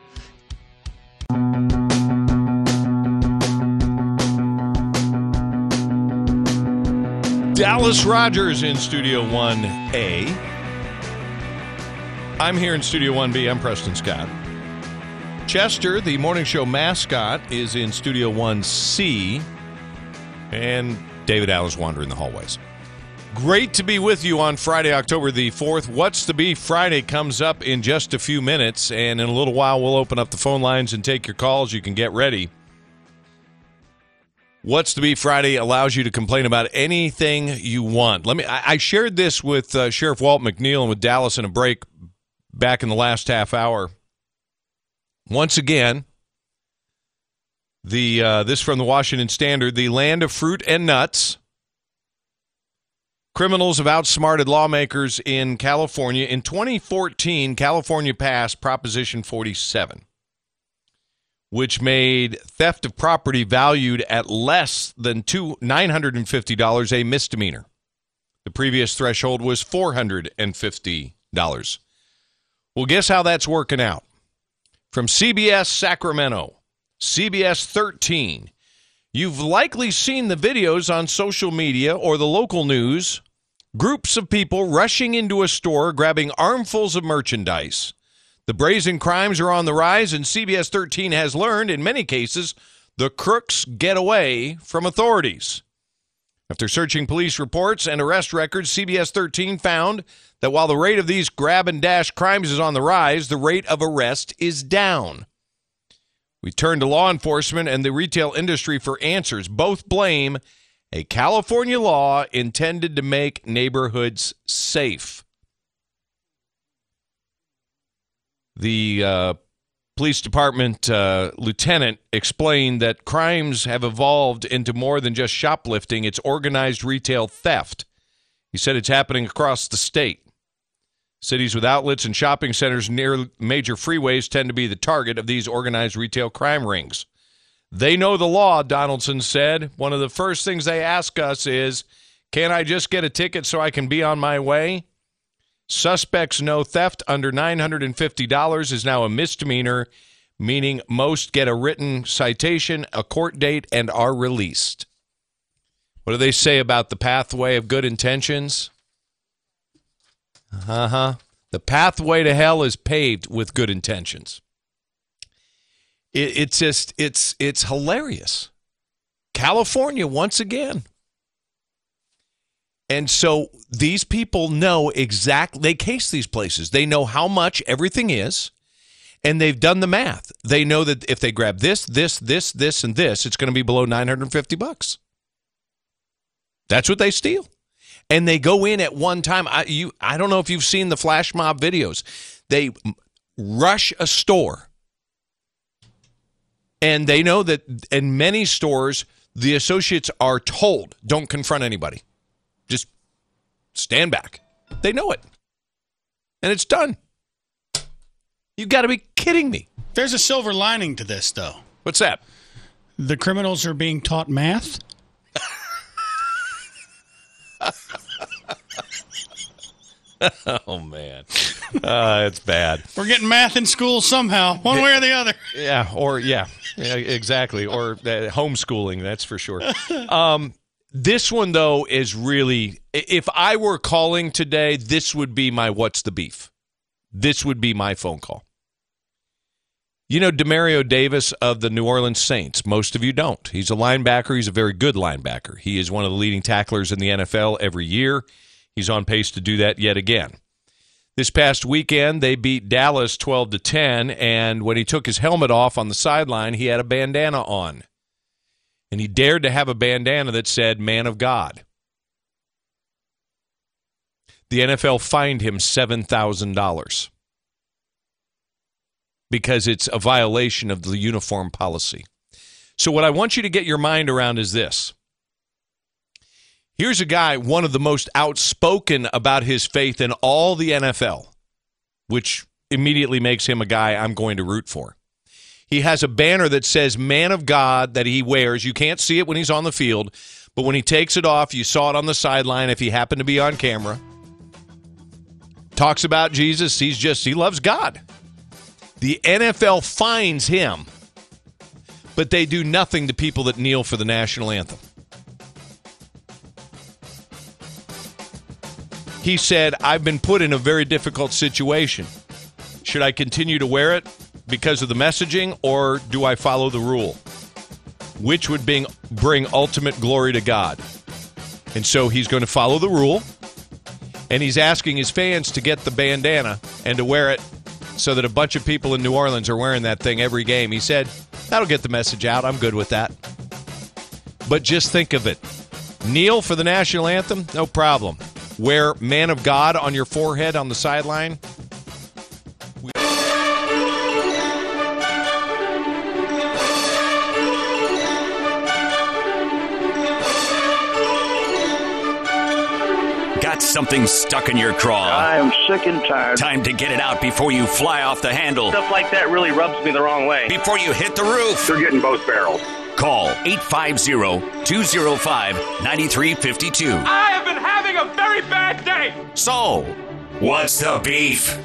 Dallas Rogers in Studio 1A. I'm here in Studio 1B. I'm Preston Scott. Chester, the morning show mascot, is in Studio 1C. And David Allen's wandering the hallways. Great to be with you on Friday, October the 4th. What's the Beef Friday comes up in just a few minutes, and in a little while, we'll open up the phone lines and take your calls. You can get ready. What's the Beef Friday allows you to complain about anything you want. Let me. I, I shared this with uh, Sheriff Walt McNeil and with Dallas in a break back in the last half hour. Once again, the uh, this from the Washington Standard: the land of fruit and nuts. Criminals have outsmarted lawmakers in California. In 2014, California passed Proposition 47 which made theft of property valued at less than two, $950 a misdemeanor. The previous threshold was $450. Well, guess how that's working out? From CBS Sacramento, CBS 13, you've likely seen the videos on social media or the local news. Groups of people rushing into a store, grabbing armfuls of merchandise. The brazen crimes are on the rise, and CBS 13 has learned in many cases the crooks get away from authorities. After searching police reports and arrest records, CBS 13 found that while the rate of these grab and dash crimes is on the rise, the rate of arrest is down. We turn to law enforcement and the retail industry for answers. Both blame a California law intended to make neighborhoods safe. The uh, police department uh, lieutenant explained that crimes have evolved into more than just shoplifting, it's organized retail theft. He said it's happening across the state. Cities with outlets and shopping centers near major freeways tend to be the target of these organized retail crime rings. They know the law, Donaldson said. One of the first things they ask us is Can I just get a ticket so I can be on my way? Suspects know theft under $950 is now a misdemeanor, meaning most get a written citation, a court date, and are released. What do they say about the pathway of good intentions? Uh huh. The pathway to hell is paved with good intentions. It, it's just it's it's hilarious. California once again. And so these people know exactly they case these places. They know how much everything is and they've done the math. They know that if they grab this, this, this, this and this, it's going to be below 950 bucks. That's what they steal and they go in at one time. I you I don't know if you've seen the flash mob videos. They rush a store, and they know that in many stores the associates are told don't confront anybody, stand back. They know it, and it's done. You got to be kidding me. There's a silver lining to this, though. What's that? The criminals are being taught math. (laughs) oh man, uh, it's bad. We're getting math in school somehow, one way or the other. Yeah, or yeah, yeah exactly, or uh, homeschooling. That's for sure. (laughs) Um, this one though is really. If I were calling today, this would be my "What's the beef?" This would be my phone call. You know Demario Davis of the New Orleans Saints. Most of you don't. He's a linebacker. He's a very good linebacker. He is one of the leading tacklers in the NFL every year. He's on pace to do that yet again. This past weekend, they beat Dallas 12 to 10, and when he took his helmet off on the sideline, he had a bandana on. And he dared to have a bandana that said "Man of God." The NFL fined him $7,000 because it's a violation of the uniform policy. So, what I want you to get your mind around is this. Here's a guy, one of the most outspoken about his faith in all the NFL, which immediately makes him a guy I'm going to root for. He has a banner that says Man of God that he wears. You can't see it when he's on the field, but when he takes it off, you saw it on the sideline if he happened to be on camera. Talks about Jesus. He's just, he loves God. The NFL finds him, but they do nothing to people that kneel for the national anthem. He said, I've been put in a very difficult situation. Should I continue to wear it because of the messaging, or do I follow the rule? Which would bring, bring ultimate glory to God? And so he's going to follow the rule, and he's asking his fans to get the bandana and to wear it so that a bunch of people in New Orleans are wearing that thing every game. He said, That'll get the message out. I'm good with that. But just think of it kneel for the national anthem, no problem. Wear man of God on your forehead on the sideline. Something stuck in your craw. I am sick and tired. Time to get it out before you fly off the handle. Stuff like that really rubs me the wrong way. Before you hit the roof. You're getting both barrels. Call 850-205-9352. I have been having a very bad day. So, what's the beef?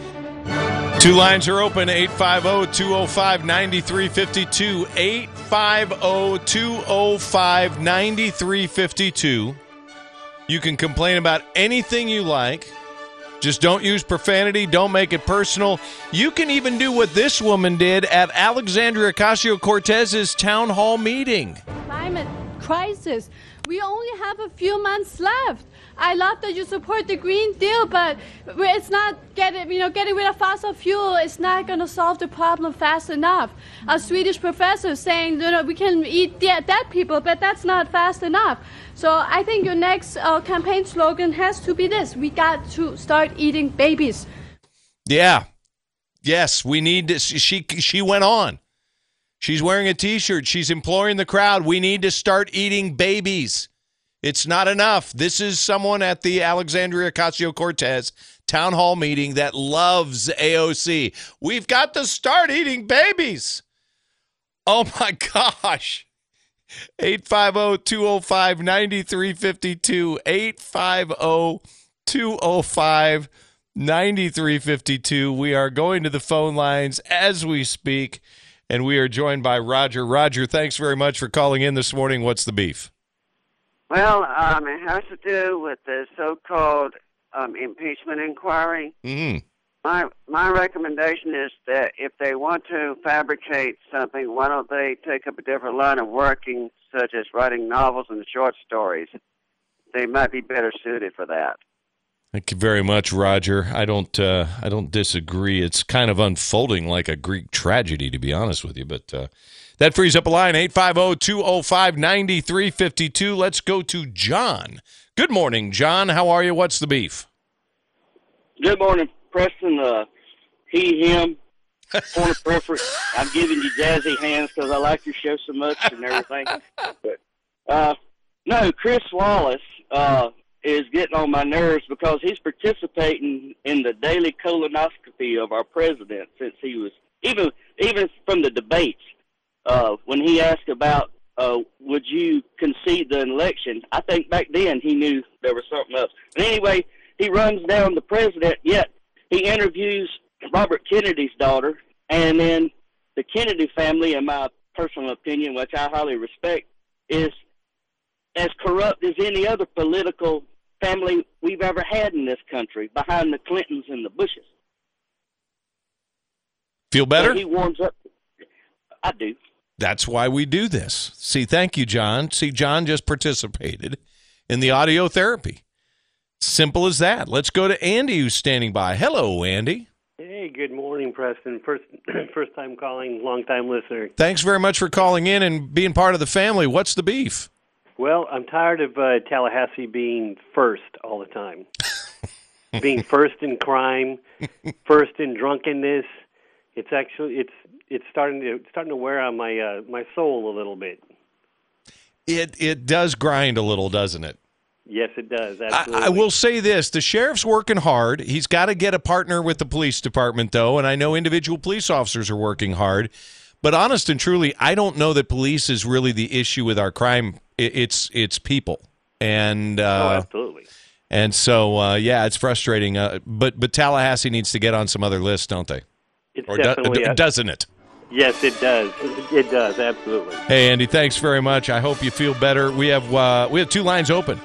Two lines are open 850 205 9352. 850 205 9352. You can complain about anything you like. Just don't use profanity. Don't make it personal. You can even do what this woman did at Alexandria Ocasio Cortez's town hall meeting. Climate crisis. We only have a few months left. I love that you support the Green Deal, but it's not getting you know getting rid of fossil fuel. is not going to solve the problem fast enough. A Swedish professor saying you know we can eat dead, people, but that's not fast enough. So I think your next uh, campaign slogan has to be this: We got to start eating babies. Yeah. Yes, we need to. She she went on. She's wearing a T-shirt. She's imploring the crowd. We need to start eating babies It's not enough. This is someone at the Alexandria Ocasio Cortez town hall meeting that loves AOC. We've got to start eating babies. Oh my (laughs) gosh. 850 205 9352. 850 205 9352. We are going to the phone lines as we speak, and we are joined by Roger. Roger, thanks very much for calling in this morning. What's the beef? Well, um, it has to do with the so-called um, impeachment inquiry. Mm-hmm. My my recommendation is that if they want to fabricate something, why don't they take up a different line of working, such as writing novels and short stories? They might be better suited for that. Thank you very much, Roger. I don't uh, I don't disagree. It's kind of unfolding like a Greek tragedy, to be honest with you. But uh, that frees up a line 850-205-9352. Let's go to John. Good morning, John. How are you? What's the beef? Good morning, Preston. Uh, he, him, point of (laughs) preference. I'm giving you jazzy hands because I like your show so much and everything. But uh, no, Chris Wallace uh, is getting on my nerves because he's participating in the daily colonoscopy of our president since he was even even from the debates uh, when he asked about uh, would you concede the election? I think back then he knew there was something else. But anyway, he runs down the president. Yet he interviews Robert Kennedy's daughter, and then the Kennedy family, in my personal opinion, which I highly respect, is as corrupt as any other political family we've ever had in this country, behind the Clintons and the Bushes. Feel better? So he warms up. I do. That's why we do this. See, thank you, John. See, John just participated in the audio therapy. Simple as that. Let's go to Andy, who's standing by. Hello, Andy. Hey, good morning, Preston. First, (clears throat) first time calling, long time listener. Thanks very much for calling in and being part of the family. What's the beef? Well, I'm tired of uh, Tallahassee being first all the time. (laughs) being first in crime, first in drunkenness. It's actually it's it's starting to it's starting to wear on my uh, my soul a little bit. It it does grind a little, doesn't it? Yes, it does. I, Absolutely. I will say this: the sheriff's working hard. He's got to get a partner with the police department, though, and I know individual police officers are working hard. But honest and truly, I don't know that police is really the issue with our crime. It, it's it's people, and uh, oh, absolutely. And so, uh, yeah, it's frustrating. Uh, but but Tallahassee needs to get on some other lists, don't they? It's or do- definitely a- doesn't it? Yes, it does. It does absolutely. Hey, Andy, thanks very much. I hope you feel better. We have uh, we have two lines open.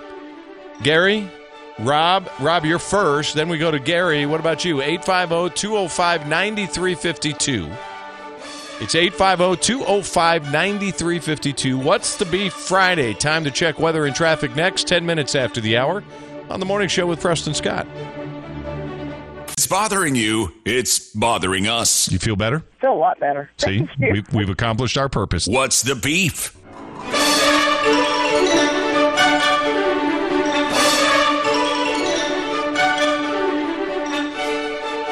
Gary, Rob, Rob, you're first. Then we go to Gary. What about you? oh, 850-205-9352. It's oh, 850-205-9352. What's the beef Friday? Time to check weather and traffic next, 10 minutes after the hour on the morning show with Preston Scott. It's bothering you. It's bothering us. You feel better? Feel a lot better. See, we've, we've accomplished our purpose. What's the beef?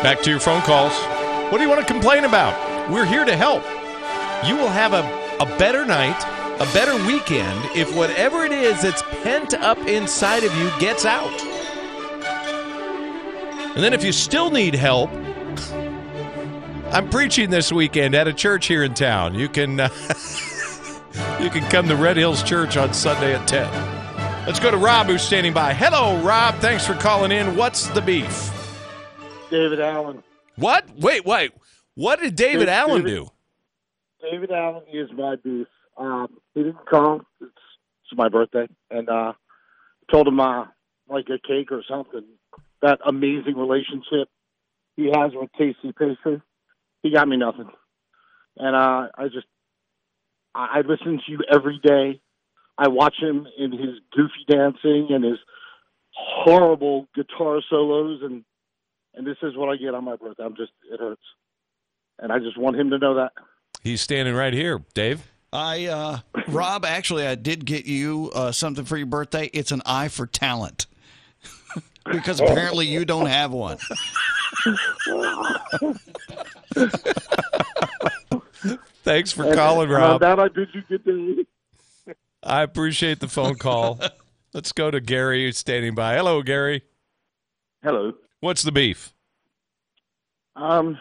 Back to your phone calls. What do you want to complain about? We're here to help. You will have a, a better night, a better weekend if whatever it is that's pent up inside of you gets out. And then if you still need help, I'm preaching this weekend at a church here in town. You can uh, (laughs) you can come to Red Hills Church on Sunday at 10. Let's go to Rob who's standing by. Hello Rob, thanks for calling in. What's the beef? David Allen. What? Wait, wait. What did David David- Allen David- do? David Allen is my beef. Um, he didn't come. It's, it's my birthday, and uh, told him uh, like a cake or something. That amazing relationship he has with Casey Pastry. He got me nothing, and uh, I just I, I listen to you every day. I watch him in his goofy dancing and his horrible guitar solos, and and this is what I get on my birthday. I'm just it hurts, and I just want him to know that. He's standing right here, Dave. I uh, Rob, actually, I did get you uh, something for your birthday. It's an eye for talent because apparently you don't have one. Thanks for And- calling, Rob. that I bid you good day. I appreciate the phone call. Let's go to Gary who's standing by. Hello, Gary. Hello. What's the beef? Um,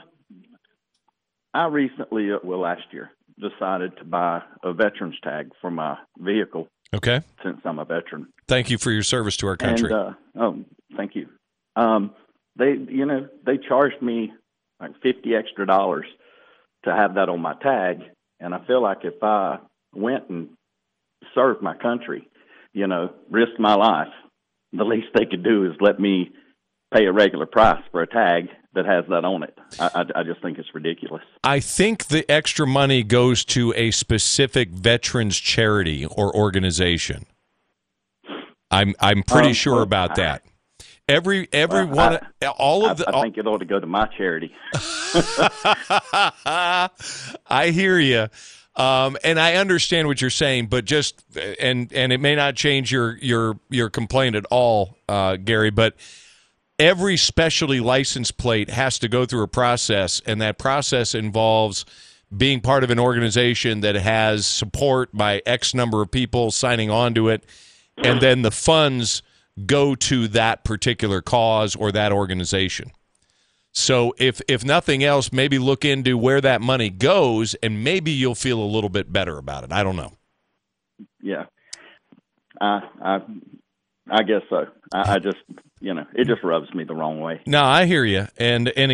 I recently, uh, well, last year, decided to buy a veterans tag for my vehicle. Okay. Since I'm a veteran. Thank you for your service to our country. And, uh, oh, thank you. Um, they, you know, they charged me like fifty extra dollars to have that on my tag, and I feel like if I went and served my country, you know, risked my life, the least they could do is let me pay a regular price for a tag that has that on it. I, I, I just think it's ridiculous. I think the extra money goes to a specific veterans charity or organization. I'm I'm pretty Um, sure about that. Every every Well, one, I- all of the. I, I think it ought to go to my charity. (laughs) (laughs) I hear you, um, and I understand what you're saying, but just and and it may not change your your your complaint at all, uh, Gary. But every specialty license plate has to go through a process, and that process involves being part of an organization that has support by X number of people signing on to it, and (clears throat) then the funds go to that particular cause or that organization. So if if nothing else, maybe look into where that money goes, and maybe you'll feel a little bit better about it. I don't know. yeah, I I I guess so. I, I just you know it just rubs me the wrong way. No, I hear you, and and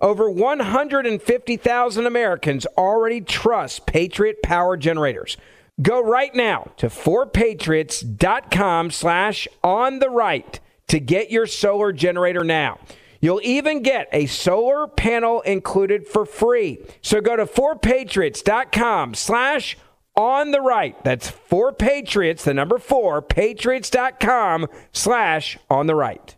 Over 150,000 Americans already trust Patriot Power Generators. Go right now to 4patriots.com slash on the right to get your solar generator now. You'll even get a solar panel included for free. So go to 4patriots.com slash on the right. That's 4patriots, the number 4, patriots.com slash on the right.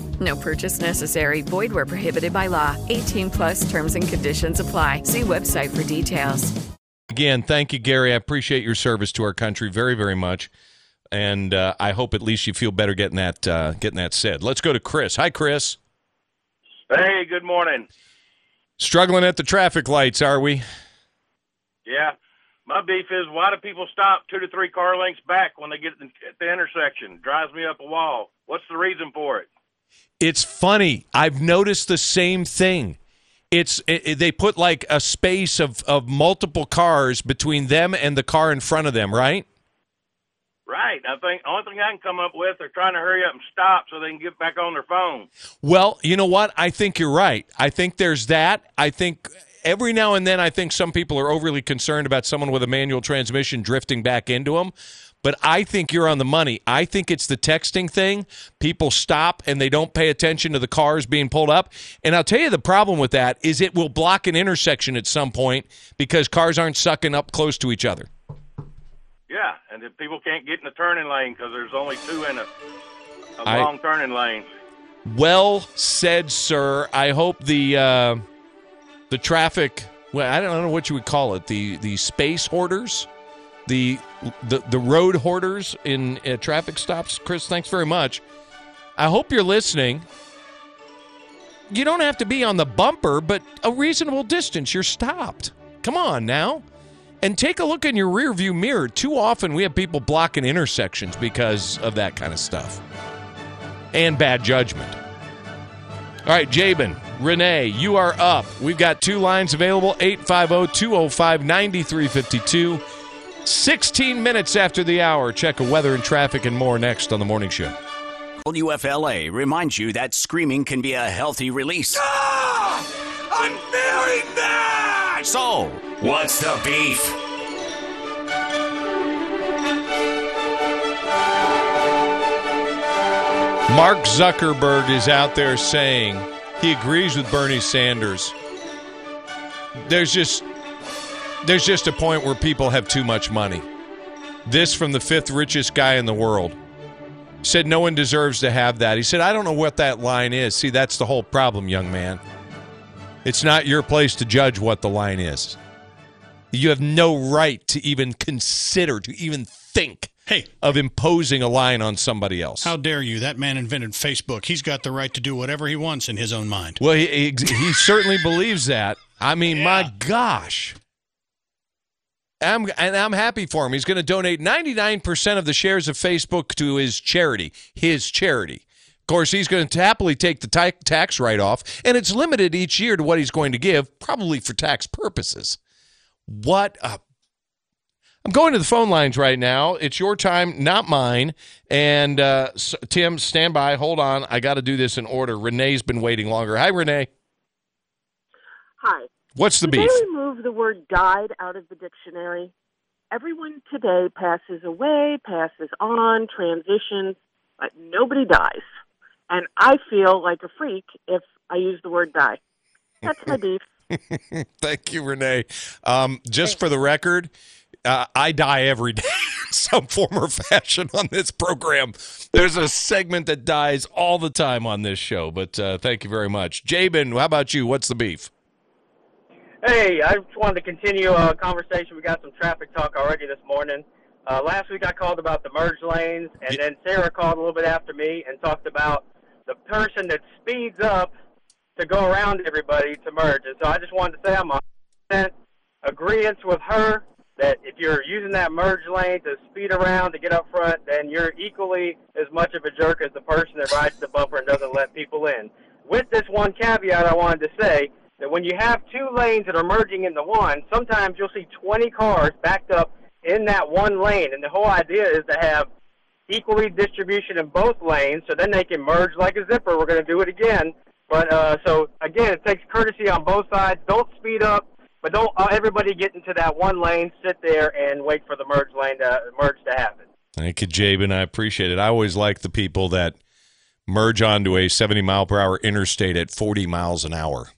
No purchase necessary. Void where prohibited by law. 18 plus terms and conditions apply. See website for details. again, thank you, Gary. I appreciate your service to our country very, very much, and uh, I hope at least you feel better getting that uh, getting that said. Let's go to Chris. Hi, Chris. Hey, good morning. Struggling at the traffic lights, are we? Yeah, my beef is why do people stop two to three car lengths back when they get at the intersection? Drives me up a wall. What's the reason for it? It's funny. I've noticed the same thing. It's it, it- they put like a space of of multiple cars between them and the car in front of them, right? Right. I think only thing I can come up with, they're trying to hurry up and stop so they can get back on their phone. Well, you know what? I think you're right. I think there's that. I think every now and then I think some people are overly concerned about someone with a manual transmission drifting back into them. But I think you're on the money. I think it's the texting thing. People stop and they don't pay attention to the cars being pulled up. And I'll tell you the problem with that is it will block an intersection at some point because cars aren't sucking up close to each other. Yeah, and if people can't get in the turning lane because there's only two in a, a I- long turning lane. Well said, sir. I hope the uh, the traffic. Well, I don't know what you would call it. The the space hoarders, the the the road hoarders in uh, traffic stops. Chris, thanks very much. I hope you're listening. You don't have to be on the bumper, but a reasonable distance. You're stopped. Come on now. And take a look in your rearview mirror. Too often we have people blocking intersections because of that kind of stuff and bad judgment. All right, Jabin, Renee, you are up. We've got two lines available 850 205 9352. 16 minutes after the hour. Check of weather and traffic and more next on the morning show. WFLA reminds you that screaming can be a healthy release. Ah! I'm feeling that! So, what's the beef? Mark Zuckerberg is out there saying he agrees with Bernie Sanders. There's just there's just a point where people have too much money. This from the fifth richest guy in the world. Said no one deserves to have that. He said, I don't know what that line is. See, that's the whole problem, young man. It's not your place to judge what the line is. You have no right to even consider, to even think Hey. of imposing a line on somebody else. How dare you? That man invented Facebook. He's got the right to do whatever he wants in his own mind. Well, he, he, he certainly believes that. I mean, my gosh. I'm, and I'm happy for him. He's going to donate 99% of the shares of Facebook to his charity, his charity. Of course, he's going to happily take the ta- tax write off, and it's limited each year to what he's going to give, probably for tax purposes. What a I'm going to the phone lines right now. It's your time, not mine. And uh, s- Tim, stand by. Hold on. I got to do this in order. Renee's been waiting longer. Hi, Renee. Hi. What's the Did beef? they remove the word died out of the dictionary? Everyone today passes away, passes on, transitions, but nobody dies. And I feel like a freak if I use the word die. That's my beef. (laughs) Thank you, Renee. Um, just for the record, uh, I die every (laughs) day in some form or fashion on this program. There's a segment that dies all the time on this show, but uh, thank you very much. Jabin, how about you? What's the beef? Hey, I just wanted to continue a conversation. We got some traffic talk already this morning. Uh, last week I called about the merge lanes, and then Sarah called a little bit after me and talked about the person that speeds up to go around everybody to merge. And so I just wanted to say I'm 100% agreement with her that if you're using that merge lane to speed around to get up front, then you're equally as much of a jerk as the person that rides the bumper and doesn't let people in. With this one caveat, I wanted to say that when you have two lanes that are merging into one, sometimes you'll see 20 cars backed up in that one lane. And the whole idea is to have equally distribution in both lanes, so then they can merge like a zipper. We're going to do it again. But uh, so again, it takes courtesy on both sides. Don't speed up, but don't uh, everybody get into that one lane, sit there, and wait for the merge lane to merge to happen. Thank you, Jabin. I appreciate it. I always like the people that merge onto a 70 mile per hour interstate at 40 miles an hour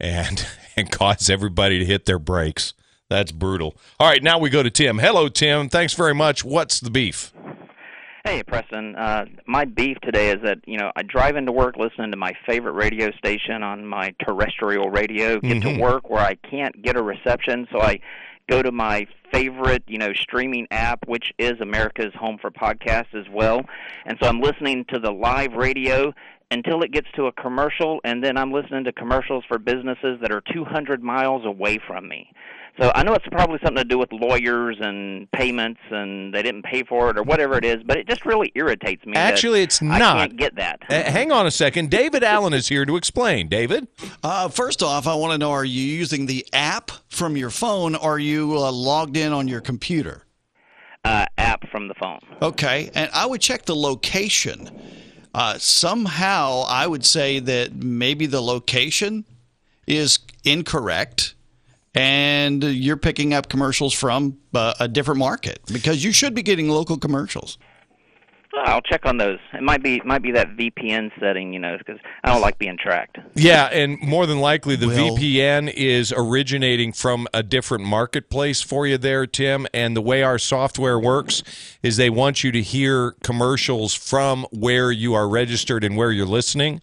and (laughs) and cause everybody to hit their brakes. That's brutal. All right, now we go to Tim. Hello, Tim. Thanks very much. What's the beef? Hey, Preston. Uh, my beef today is that you know I drive into work listening to my favorite radio station on my terrestrial radio. Get Mhm. to work where I can't get a reception, so I go to my favorite you know streaming app, which is America's home for podcasts as well. And so I'm listening to the live radio until it gets to a commercial, and then I'm listening to commercials for businesses that are 200 miles away from me. So I know it's probably something to do with lawyers and payments, and they didn't pay for it or whatever it is. But it just really irritates me. that Actually, it's not. I can't get that. Uh, hang on a second. David Allen is here to explain. David? Uh, first off, I want to know are you using the app from your phone or are you uh, logged in on your computer? Uh, app from the phone. Okay, and I would check the location. Uh, somehow, I would say that maybe the location is incorrect and you're picking up commercials from uh, a different market because you should be getting local commercials. Oh, I'll check on those. It might be might be that VPN setting, you know, because I don't like being tracked. Yeah, and more than likely, the Well- VPN is originating from a different marketplace for you there, Tim. And the way our software works is they want you to hear commercials from where you are registered and where you're listening.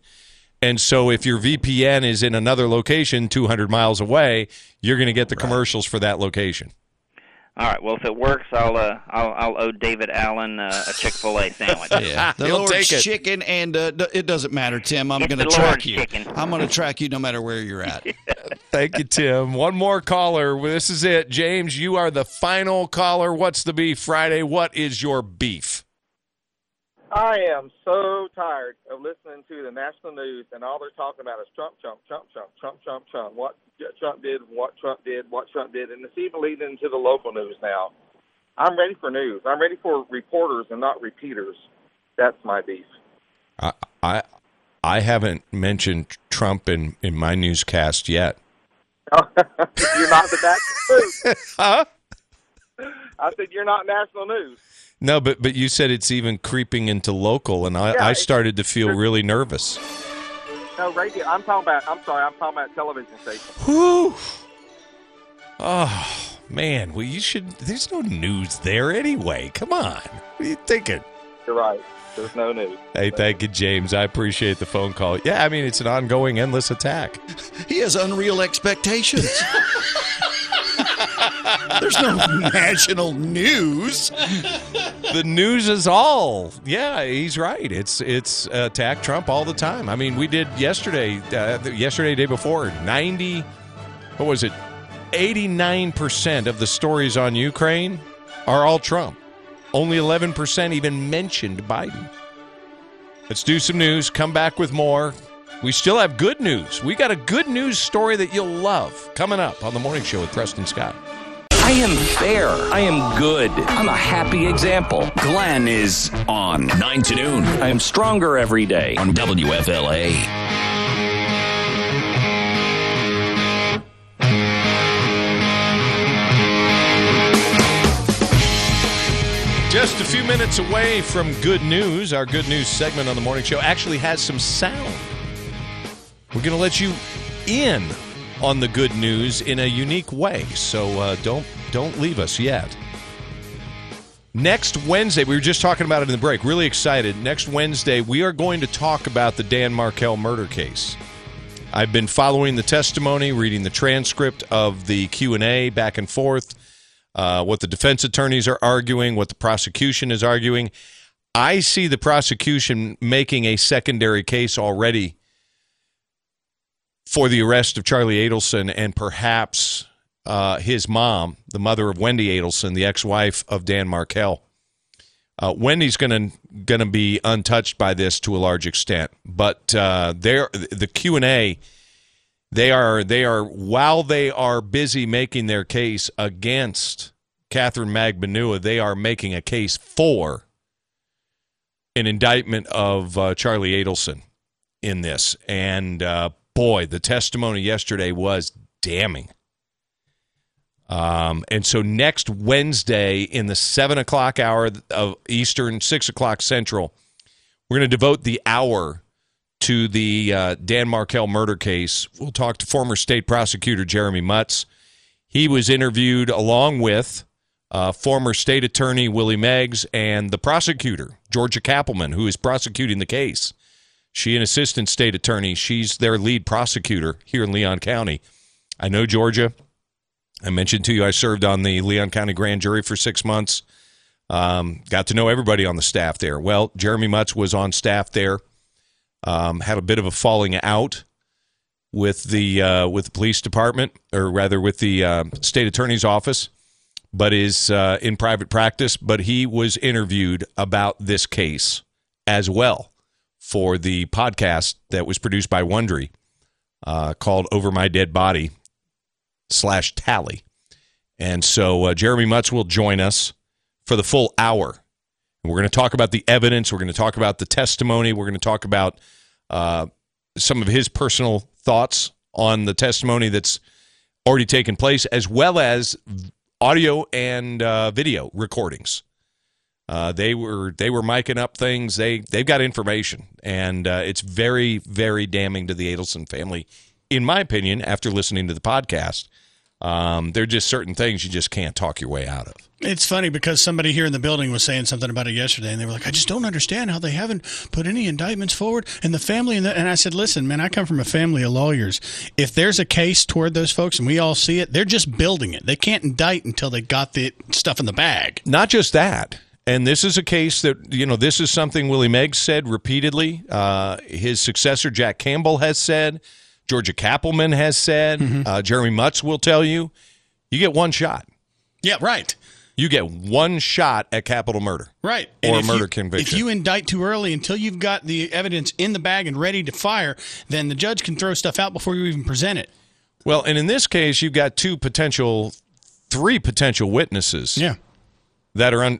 And so, if your VPN is in another location 200 miles away, you're going to get the commercials for that location. All right. Well, if it works, I'll uh, I'll, I'll owe David Allen uh, a Chick Fil A sandwich. (laughs) Yeah, the Lord's chicken, and uh, it doesn't matter, Tim. I'm going to track Lord's you. chicken. I'm going to track you no matter where you're at. (laughs) (laughs) Thank you, Tim. One more caller. This is it. James, you are the final caller. What's the beef Friday? What is your beef? I am so tired of listening to the national news and all they're talking about is Trump, Trump, Trump, Trump, Trump, Trump, Trump. What Trump did, what Trump did, what Trump did, and it's even leading into the local news now. I'm ready for news. I'm ready for reporters and not repeaters. That's my beef. I I, I haven't mentioned Trump in, in my newscast yet. (laughs) you're not the national news. (laughs) huh? I said you're not national news. No, but but you said it's even creeping into local, and I, Yeah, I started to feel really nervous. No radio. I'm talking about. I'm sorry. I'm talking about television station. Whew. Oh man, well you should. There's no news there anyway. Come on, what are you thinking? You're right. There's no news. Hey, thank you, James. I appreciate the phone call. Yeah, I mean it's an ongoing, endless attack. He has unreal expectations. (laughs) There's no national news. the news is all. Yeah, he's right. It's it's attack Trump all the time. I mean, we did yesterday, uh, yesterday, day before, ninety. What was it? Eighty nine percent of the stories on Ukraine are all Trump. Only eleven percent even mentioned Biden. Let's do some news. Come back with more. We still have good news. We got a good news story that you'll love coming up on the morning show with Preston Scott. I am fair. I am good. I'm a happy example. Glenn is on. 9 to noon. I am stronger every day. On WFLA. Just a few minutes away from good news. Our good news segment on the morning show actually has some sound. We're going to let you in on the good news in a unique way. So uh, don't don't leave us yet. Next Wednesday, we were just talking about it in the break. Really excited. Next Wednesday, we are going to talk about the Dan Markel murder case. I've been following the testimony, reading the transcript of the Q and A back and forth uh, what the defense attorneys are arguing, what the prosecution is arguing. I see the prosecution making a secondary case already for the arrest of Charlie Adelson and perhaps uh, his mom, the mother of Wendy Adelson, the ex-wife of Dan Markel. Uh, Wendy's going to going to be untouched by this to a large extent, but uh, they're the Q and A. They are they are while they are busy making their case against Katherine Magbanua, they are making a case for an indictment of uh, Charlie Adelson in this. And uh, boy, the testimony yesterday was damning. Um, and so next Wednesday in the seven o'clock hour of Eastern, six o'clock Central, we're going to devote the hour to the uh, Dan Markel murder case. We'll talk to former state prosecutor Jeremy Mutz. He was interviewed along with uh, former state attorney Willie Meggs and the prosecutor Georgia Cappleman, who is prosecuting the case. She an assistant state attorney. She's their lead prosecutor here in Leon County. I know Georgia. I mentioned to you I served on the Leon County grand jury for six months. Um, got to know everybody on the staff there. Well, Jeremy Mutz was on staff there. Um, had a bit of a falling out with the uh, with the police department, or rather with the uh, state attorney's office, but is uh, in private practice. But he was interviewed about this case as well for the podcast that was produced by Wondery uh, called "Over My Dead Body" slash Tally. And so uh, Jeremy Mutz will join us for the full hour. We're going to talk about the evidence. We're going to talk about the testimony. We're going to talk about uh, some of his personal thoughts on the testimony that's already taken place, as well as audio and uh, video recordings. Uh, they were they were miking up things. They they've got information, and uh, it's very very damning to the Adelson family, in my opinion. After listening to the podcast, um, there are just certain things you just can't talk your way out of. It's funny because somebody here in the building was saying something about it yesterday, and they were like, "I just don't understand how they haven't put any indictments forward." And the family, and, the, and I said, "Listen, man, I come from a family of lawyers. If there's a case toward those folks, and we all see it, they're just building it. They can't indict until they got the stuff in the bag." Not just that. And this is a case that, you know, this is something Willie Meggs said repeatedly. Uh, his successor, Jack Campbell, has said. Georgia Cappleman has said. Uh, Jeremy Mutz will tell you. You get one shot. Yeah, right. You get one shot at capital murder. Right. Or murder you, conviction. If you indict too early until you've got the evidence in the bag and ready to fire, then the judge can throw stuff out before you even present it. Well, and in this case, you've got two potential, three potential witnesses. Yeah. That are on.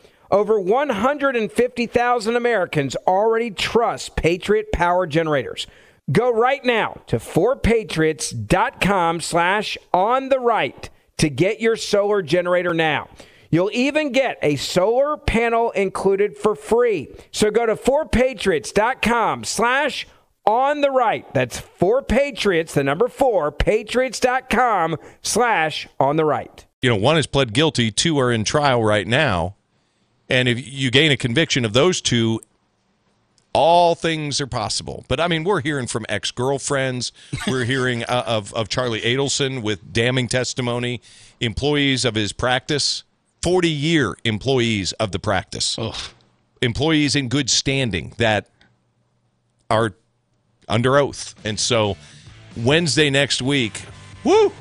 Over 150,000 Americans already trust Patriot Power Generators. Go right now to forpatriots.com slash on the right to get your solar generator now. You'll even get a solar panel included for free. So go to forpatriots.com slash on the right. That's 4patriots, the number four, patriots.com slash on the right. You know, one has pled guilty, two are in trial right now. And if you gain a conviction of those two, all things are possible. But I mean, we're hearing from ex girlfriends. We're hearing (laughs) uh, of, of Charlie Adelson with damning testimony, employees of his practice, 40 year employees of the practice, Ugh. employees in good standing that are under oath. And so Wednesday next week, woo!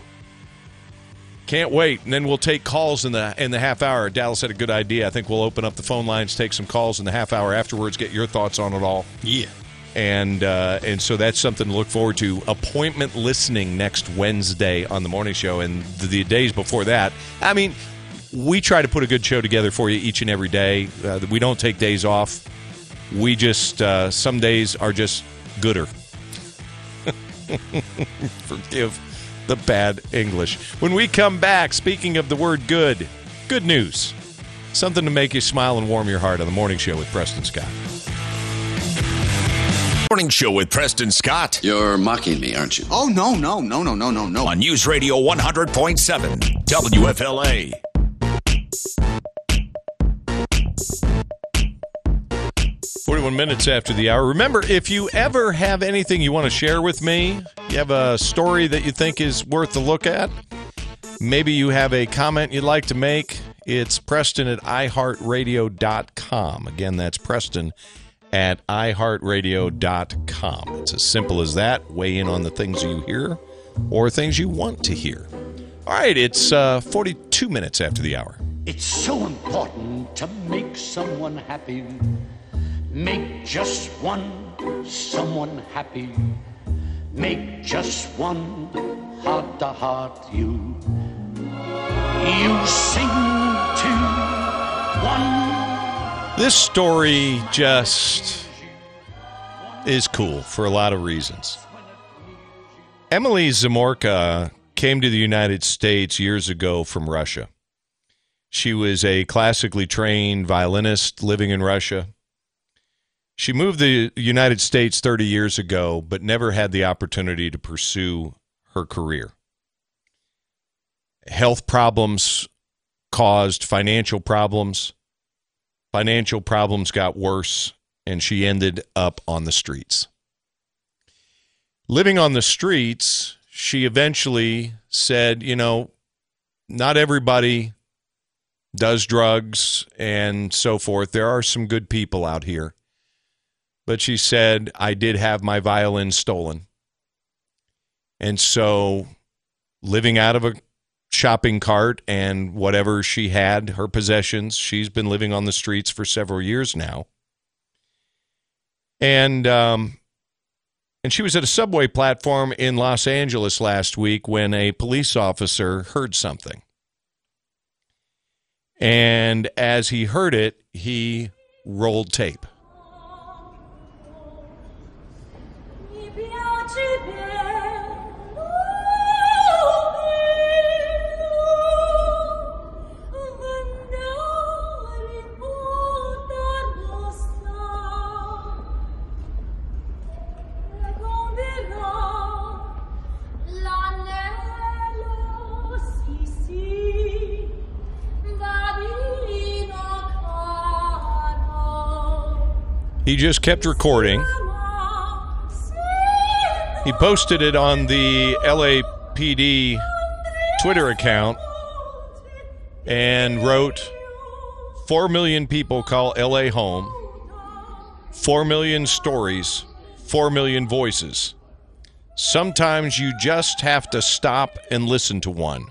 Can't wait. And then we'll take calls in the in the half hour. Dallas had a good idea. I think we'll open up the phone lines, take some calls in the half hour afterwards, get your thoughts on it all. Yeah. And uh, and so that's something to look forward to. Appointment listening next Wednesday on the morning show, and the, the days before that. I mean, we try to put a good show together for you each and every day. Uh, we don't take days off. We just uh, some days are just gooder. (laughs) Forgive the bad English. When we come back, speaking of the word good, good news. Something to make you smile and warm your heart on the morning show with Preston Scott. Morning show with Preston Scott. You're mocking me, aren't you? Oh, no, no, no, no, no, no, no. On News Radio 100.7, WFLA. 41 minutes after the hour. Remember, if you ever have anything you want to share with me, you have a story that you think is worth a look at, maybe you have a comment you'd like to make, it's Preston at iHeartRadio.com. Again, that's Preston at iHeartRadio.com. It's as simple as that. Weigh in on the things you hear or things you want to hear. All right, it's uh, 42 minutes after the hour. It's so important to make someone happy Make just one someone happy. Make just one heart to heart you. You sing to one. This story just is cool for a lot of reasons. Emily Zamourka came to the United States years ago from Russia. She was a classically trained violinist living in Russia. She moved the United States 30 years ago, but never had the opportunity to pursue her career. Health problems caused financial problems. Financial problems got worse, and she ended up on the streets. Living on the streets, she eventually said, You know, not everybody does drugs and so forth. There are some good people out here but she said, I did have my violin stolen. And so, living out of a shopping cart and whatever she had, her possessions, she's been living on the streets for several years now. And, um, and she was at a subway platform in Los Angeles last week when a police officer heard something. And as he heard it, he rolled tape. He just kept recording. He posted it on the LAPD Twitter account and wrote 4 million people call LA home, 4 million stories, 4 million voices. Sometimes you just have to stop and listen to one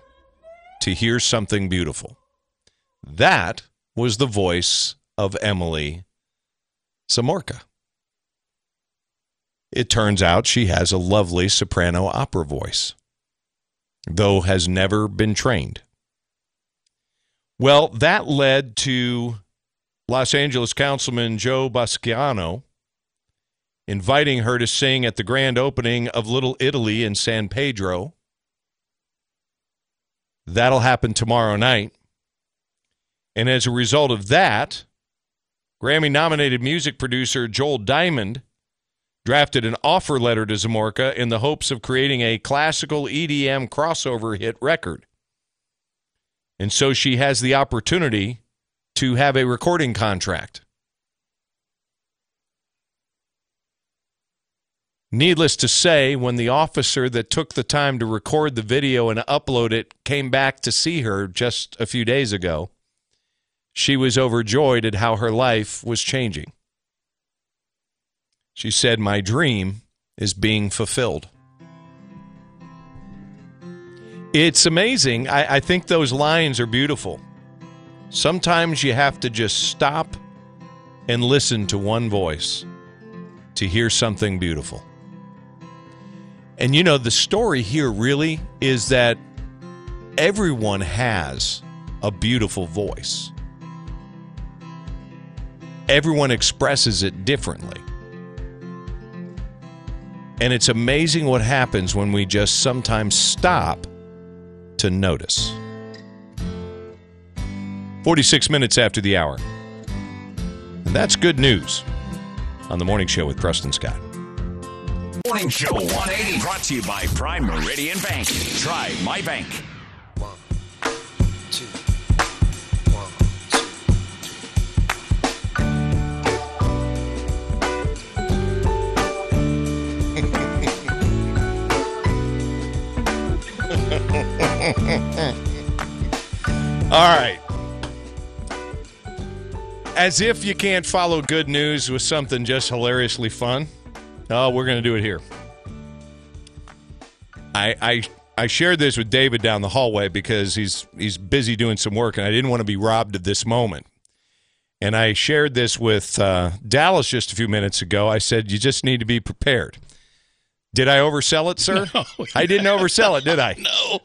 to hear something beautiful. That was the voice of Emily Zamourka. It turns out she has a lovely soprano opera voice, though has never been trained. Well, that led to Los Angeles Councilman Joe Buscaino inviting her to sing at the grand opening of Little Italy in San Pedro. That'll happen tomorrow night. And as a result of that, Grammy nominated music producer Joel Diamond drafted an offer letter to Zamourka in the hopes of creating a classical EDM crossover hit record. And so she has the opportunity to have a recording contract. Needless to say, when the officer that took the time to record the video and upload it came back to see her just a few days ago, she was overjoyed at how her life was changing. She said, My dream is being fulfilled. It's amazing. I, I, think those lines are beautiful. Sometimes you have to just stop and listen to one voice to hear something beautiful. And you know, the story here really is that everyone has a beautiful voice, everyone expresses it differently. And it's amazing what happens when we just sometimes stop to notice. 46 minutes after the hour. And that's good news on the morning show with Preston Scott. Morning Show 180 brought to you by Prime Meridian Bank. Try my bank. All right. As if you can't follow good news with something just hilariously fun. Oh, we're going to do it here. I, I I shared this with David down the hallway because he's he's busy doing some work, and I didn't want to be robbed of this moment. And I shared this with uh, Dallas just a few minutes ago. I said, "You just need to be prepared." Did I oversell it, sir? (laughs) No, I didn't oversell it, did I? (laughs) No.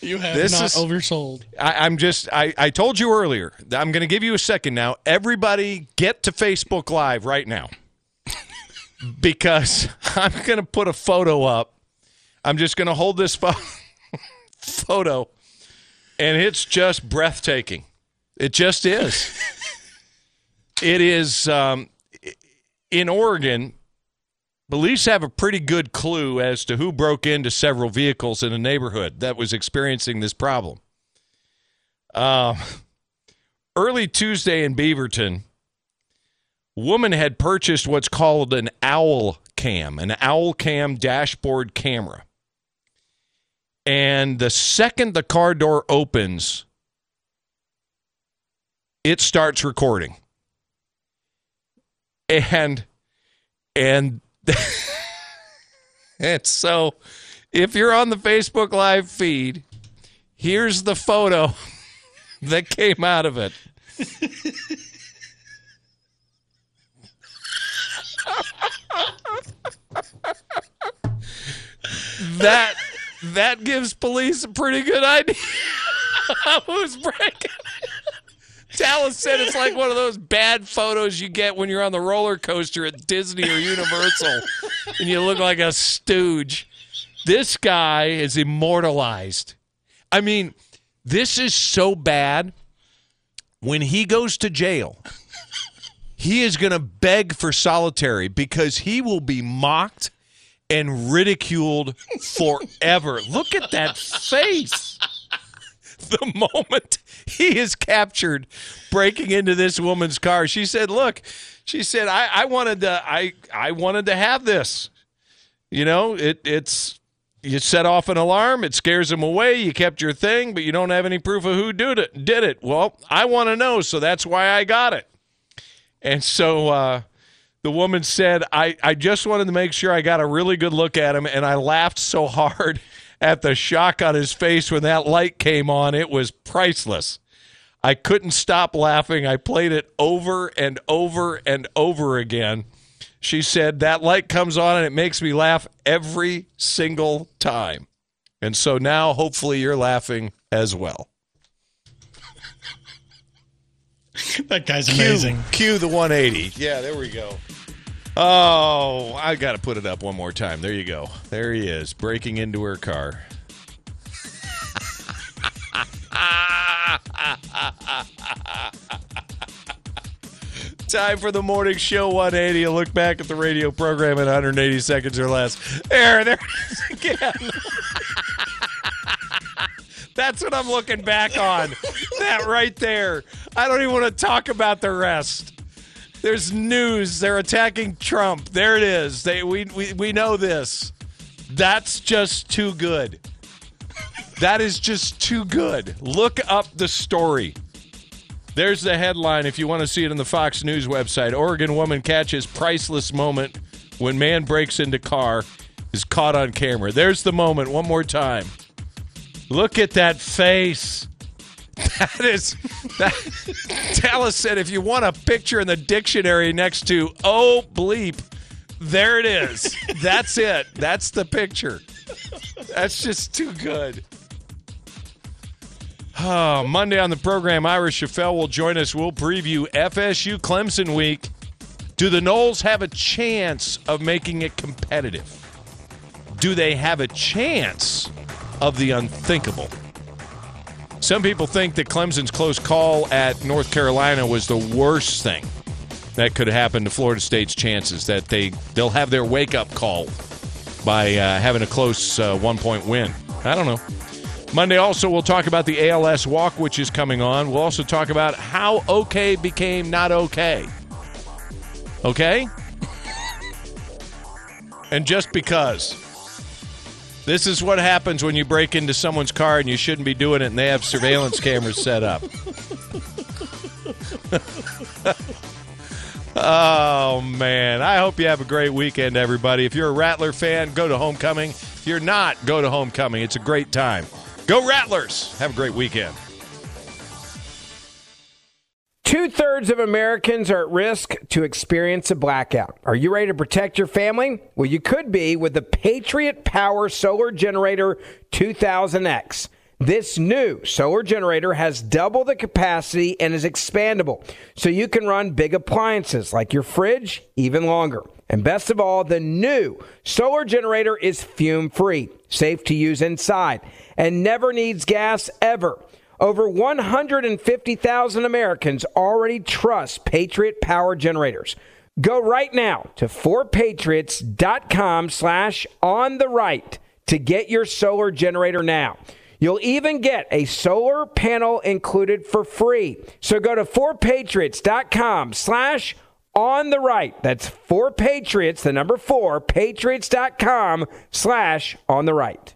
You have This not is- oversold. I, I'm just, I, I told you earlier, I'm going to give you a second now. Everybody get to Facebook Live right now (laughs) because (laughs) I'm going to put a photo up. I'm just going to hold this pho- (laughs) photo, and it's just breathtaking. It just is. it is um, in Oregon. Police have a pretty good clue as to who broke into several vehicles in a neighborhood that was experiencing this problem. Uh, early Tuesday in Beaverton, woman had purchased what's called an owl cam, an owl cam dashboard camera. And the second the car door opens, it starts recording. And and (laughs) and so if you're on the Facebook live feed, here's the photo (laughs) that came out of it. (laughs) that that gives police a pretty good idea who's breaking. Dallas said it's like one of those bad photos you get when you're on the roller coaster at Disney or Universal and you look like a stooge. This guy is immortalized. I mean, this is so bad. When he goes to jail, he is going to beg for solitary because he will be mocked and ridiculed forever. Look at that face. (laughs) The moment (laughs) he is captured breaking into this woman's car, she said, "Look," she said, "I, I wanted to, I, I wanted to have this. You know, it, it's." You set off an alarm, it scares him away. You kept your thing, but you don't have any proof of who did it. Did it? Well, I want to know, so that's why I got it. And so uh, the woman said, I, I just wanted to make sure I got a really good look at him, and I laughed so (laughs) hard at the shock on his face when that light came on. It was priceless. I couldn't stop laughing. I played it over and over and over again. She said, That light comes on and it makes me laugh every single time. And so now, hopefully, you're laughing as well. (laughs) that guy's Cue- amazing. Cue the 180. Yeah, there we go. Oh, I got to put it up one more time. There you go. There he is, breaking into her car. (laughs) Time for the morning show 180. A look back at the radio program in 180 seconds or less. There, there again. (laughs) That's what I'm looking back on. that right there. I don't even want to talk about the rest. There's news. They're attacking Trump. There it is. They we we, we know this. That's just too good. That is just too good. Look up the story. There's the headline if you want to see it on the Fox News website. Oregon woman catches priceless moment when man breaks into car is caught on camera. There's the moment one more time. Look at that face. (laughs) That is that Dallas said if you want a picture in the dictionary next to oh bleep, there it is. That's it. That's the picture. That's just too good. Oh, Monday on the program, Ira Schoffel will join us. We'll preview FSU Clemson week. Do the Noles have a chance of making it competitive? Do they have a chance of the unthinkable? Some people think that Clemson's close call at North Carolina was the worst thing that could happen to Florida State's chances. That they they'll have their wake up call by uh, having a close uh, one point win. I don't know. Monday also we'll talk about the ALS walk which is coming on. We'll also talk about how okay became not okay. Okay? (laughs) and just because. This is what happens when you break into someone's car and you shouldn't be doing it and they have surveillance (laughs) cameras set up. (laughs) oh, man. I hope you have a great weekend, everybody. If you're a Rattler fan, go to homecoming. If you're not, go to homecoming. It's a great time. Go Rattlers! Have a great weekend. Two thirds of Americans are at risk to experience a blackout. Are you ready to protect your family? Well, you could be with the Patriot Power Solar Generator 2000X. This new solar generator has double the capacity and is expandable, so you can run big appliances like your fridge even longer. And best of all, the new solar generator is fume free, safe to use inside, and never needs gas ever. Over 150,000 Americans already trust Patriot Power Generators. Go right now to 4patriots.com slash on the right to get your solar generator now. You'll even get a solar panel included for free. So go to 4patriots.com slash on the right. That's for Patriots, the number 4, patriots.com slash on the right.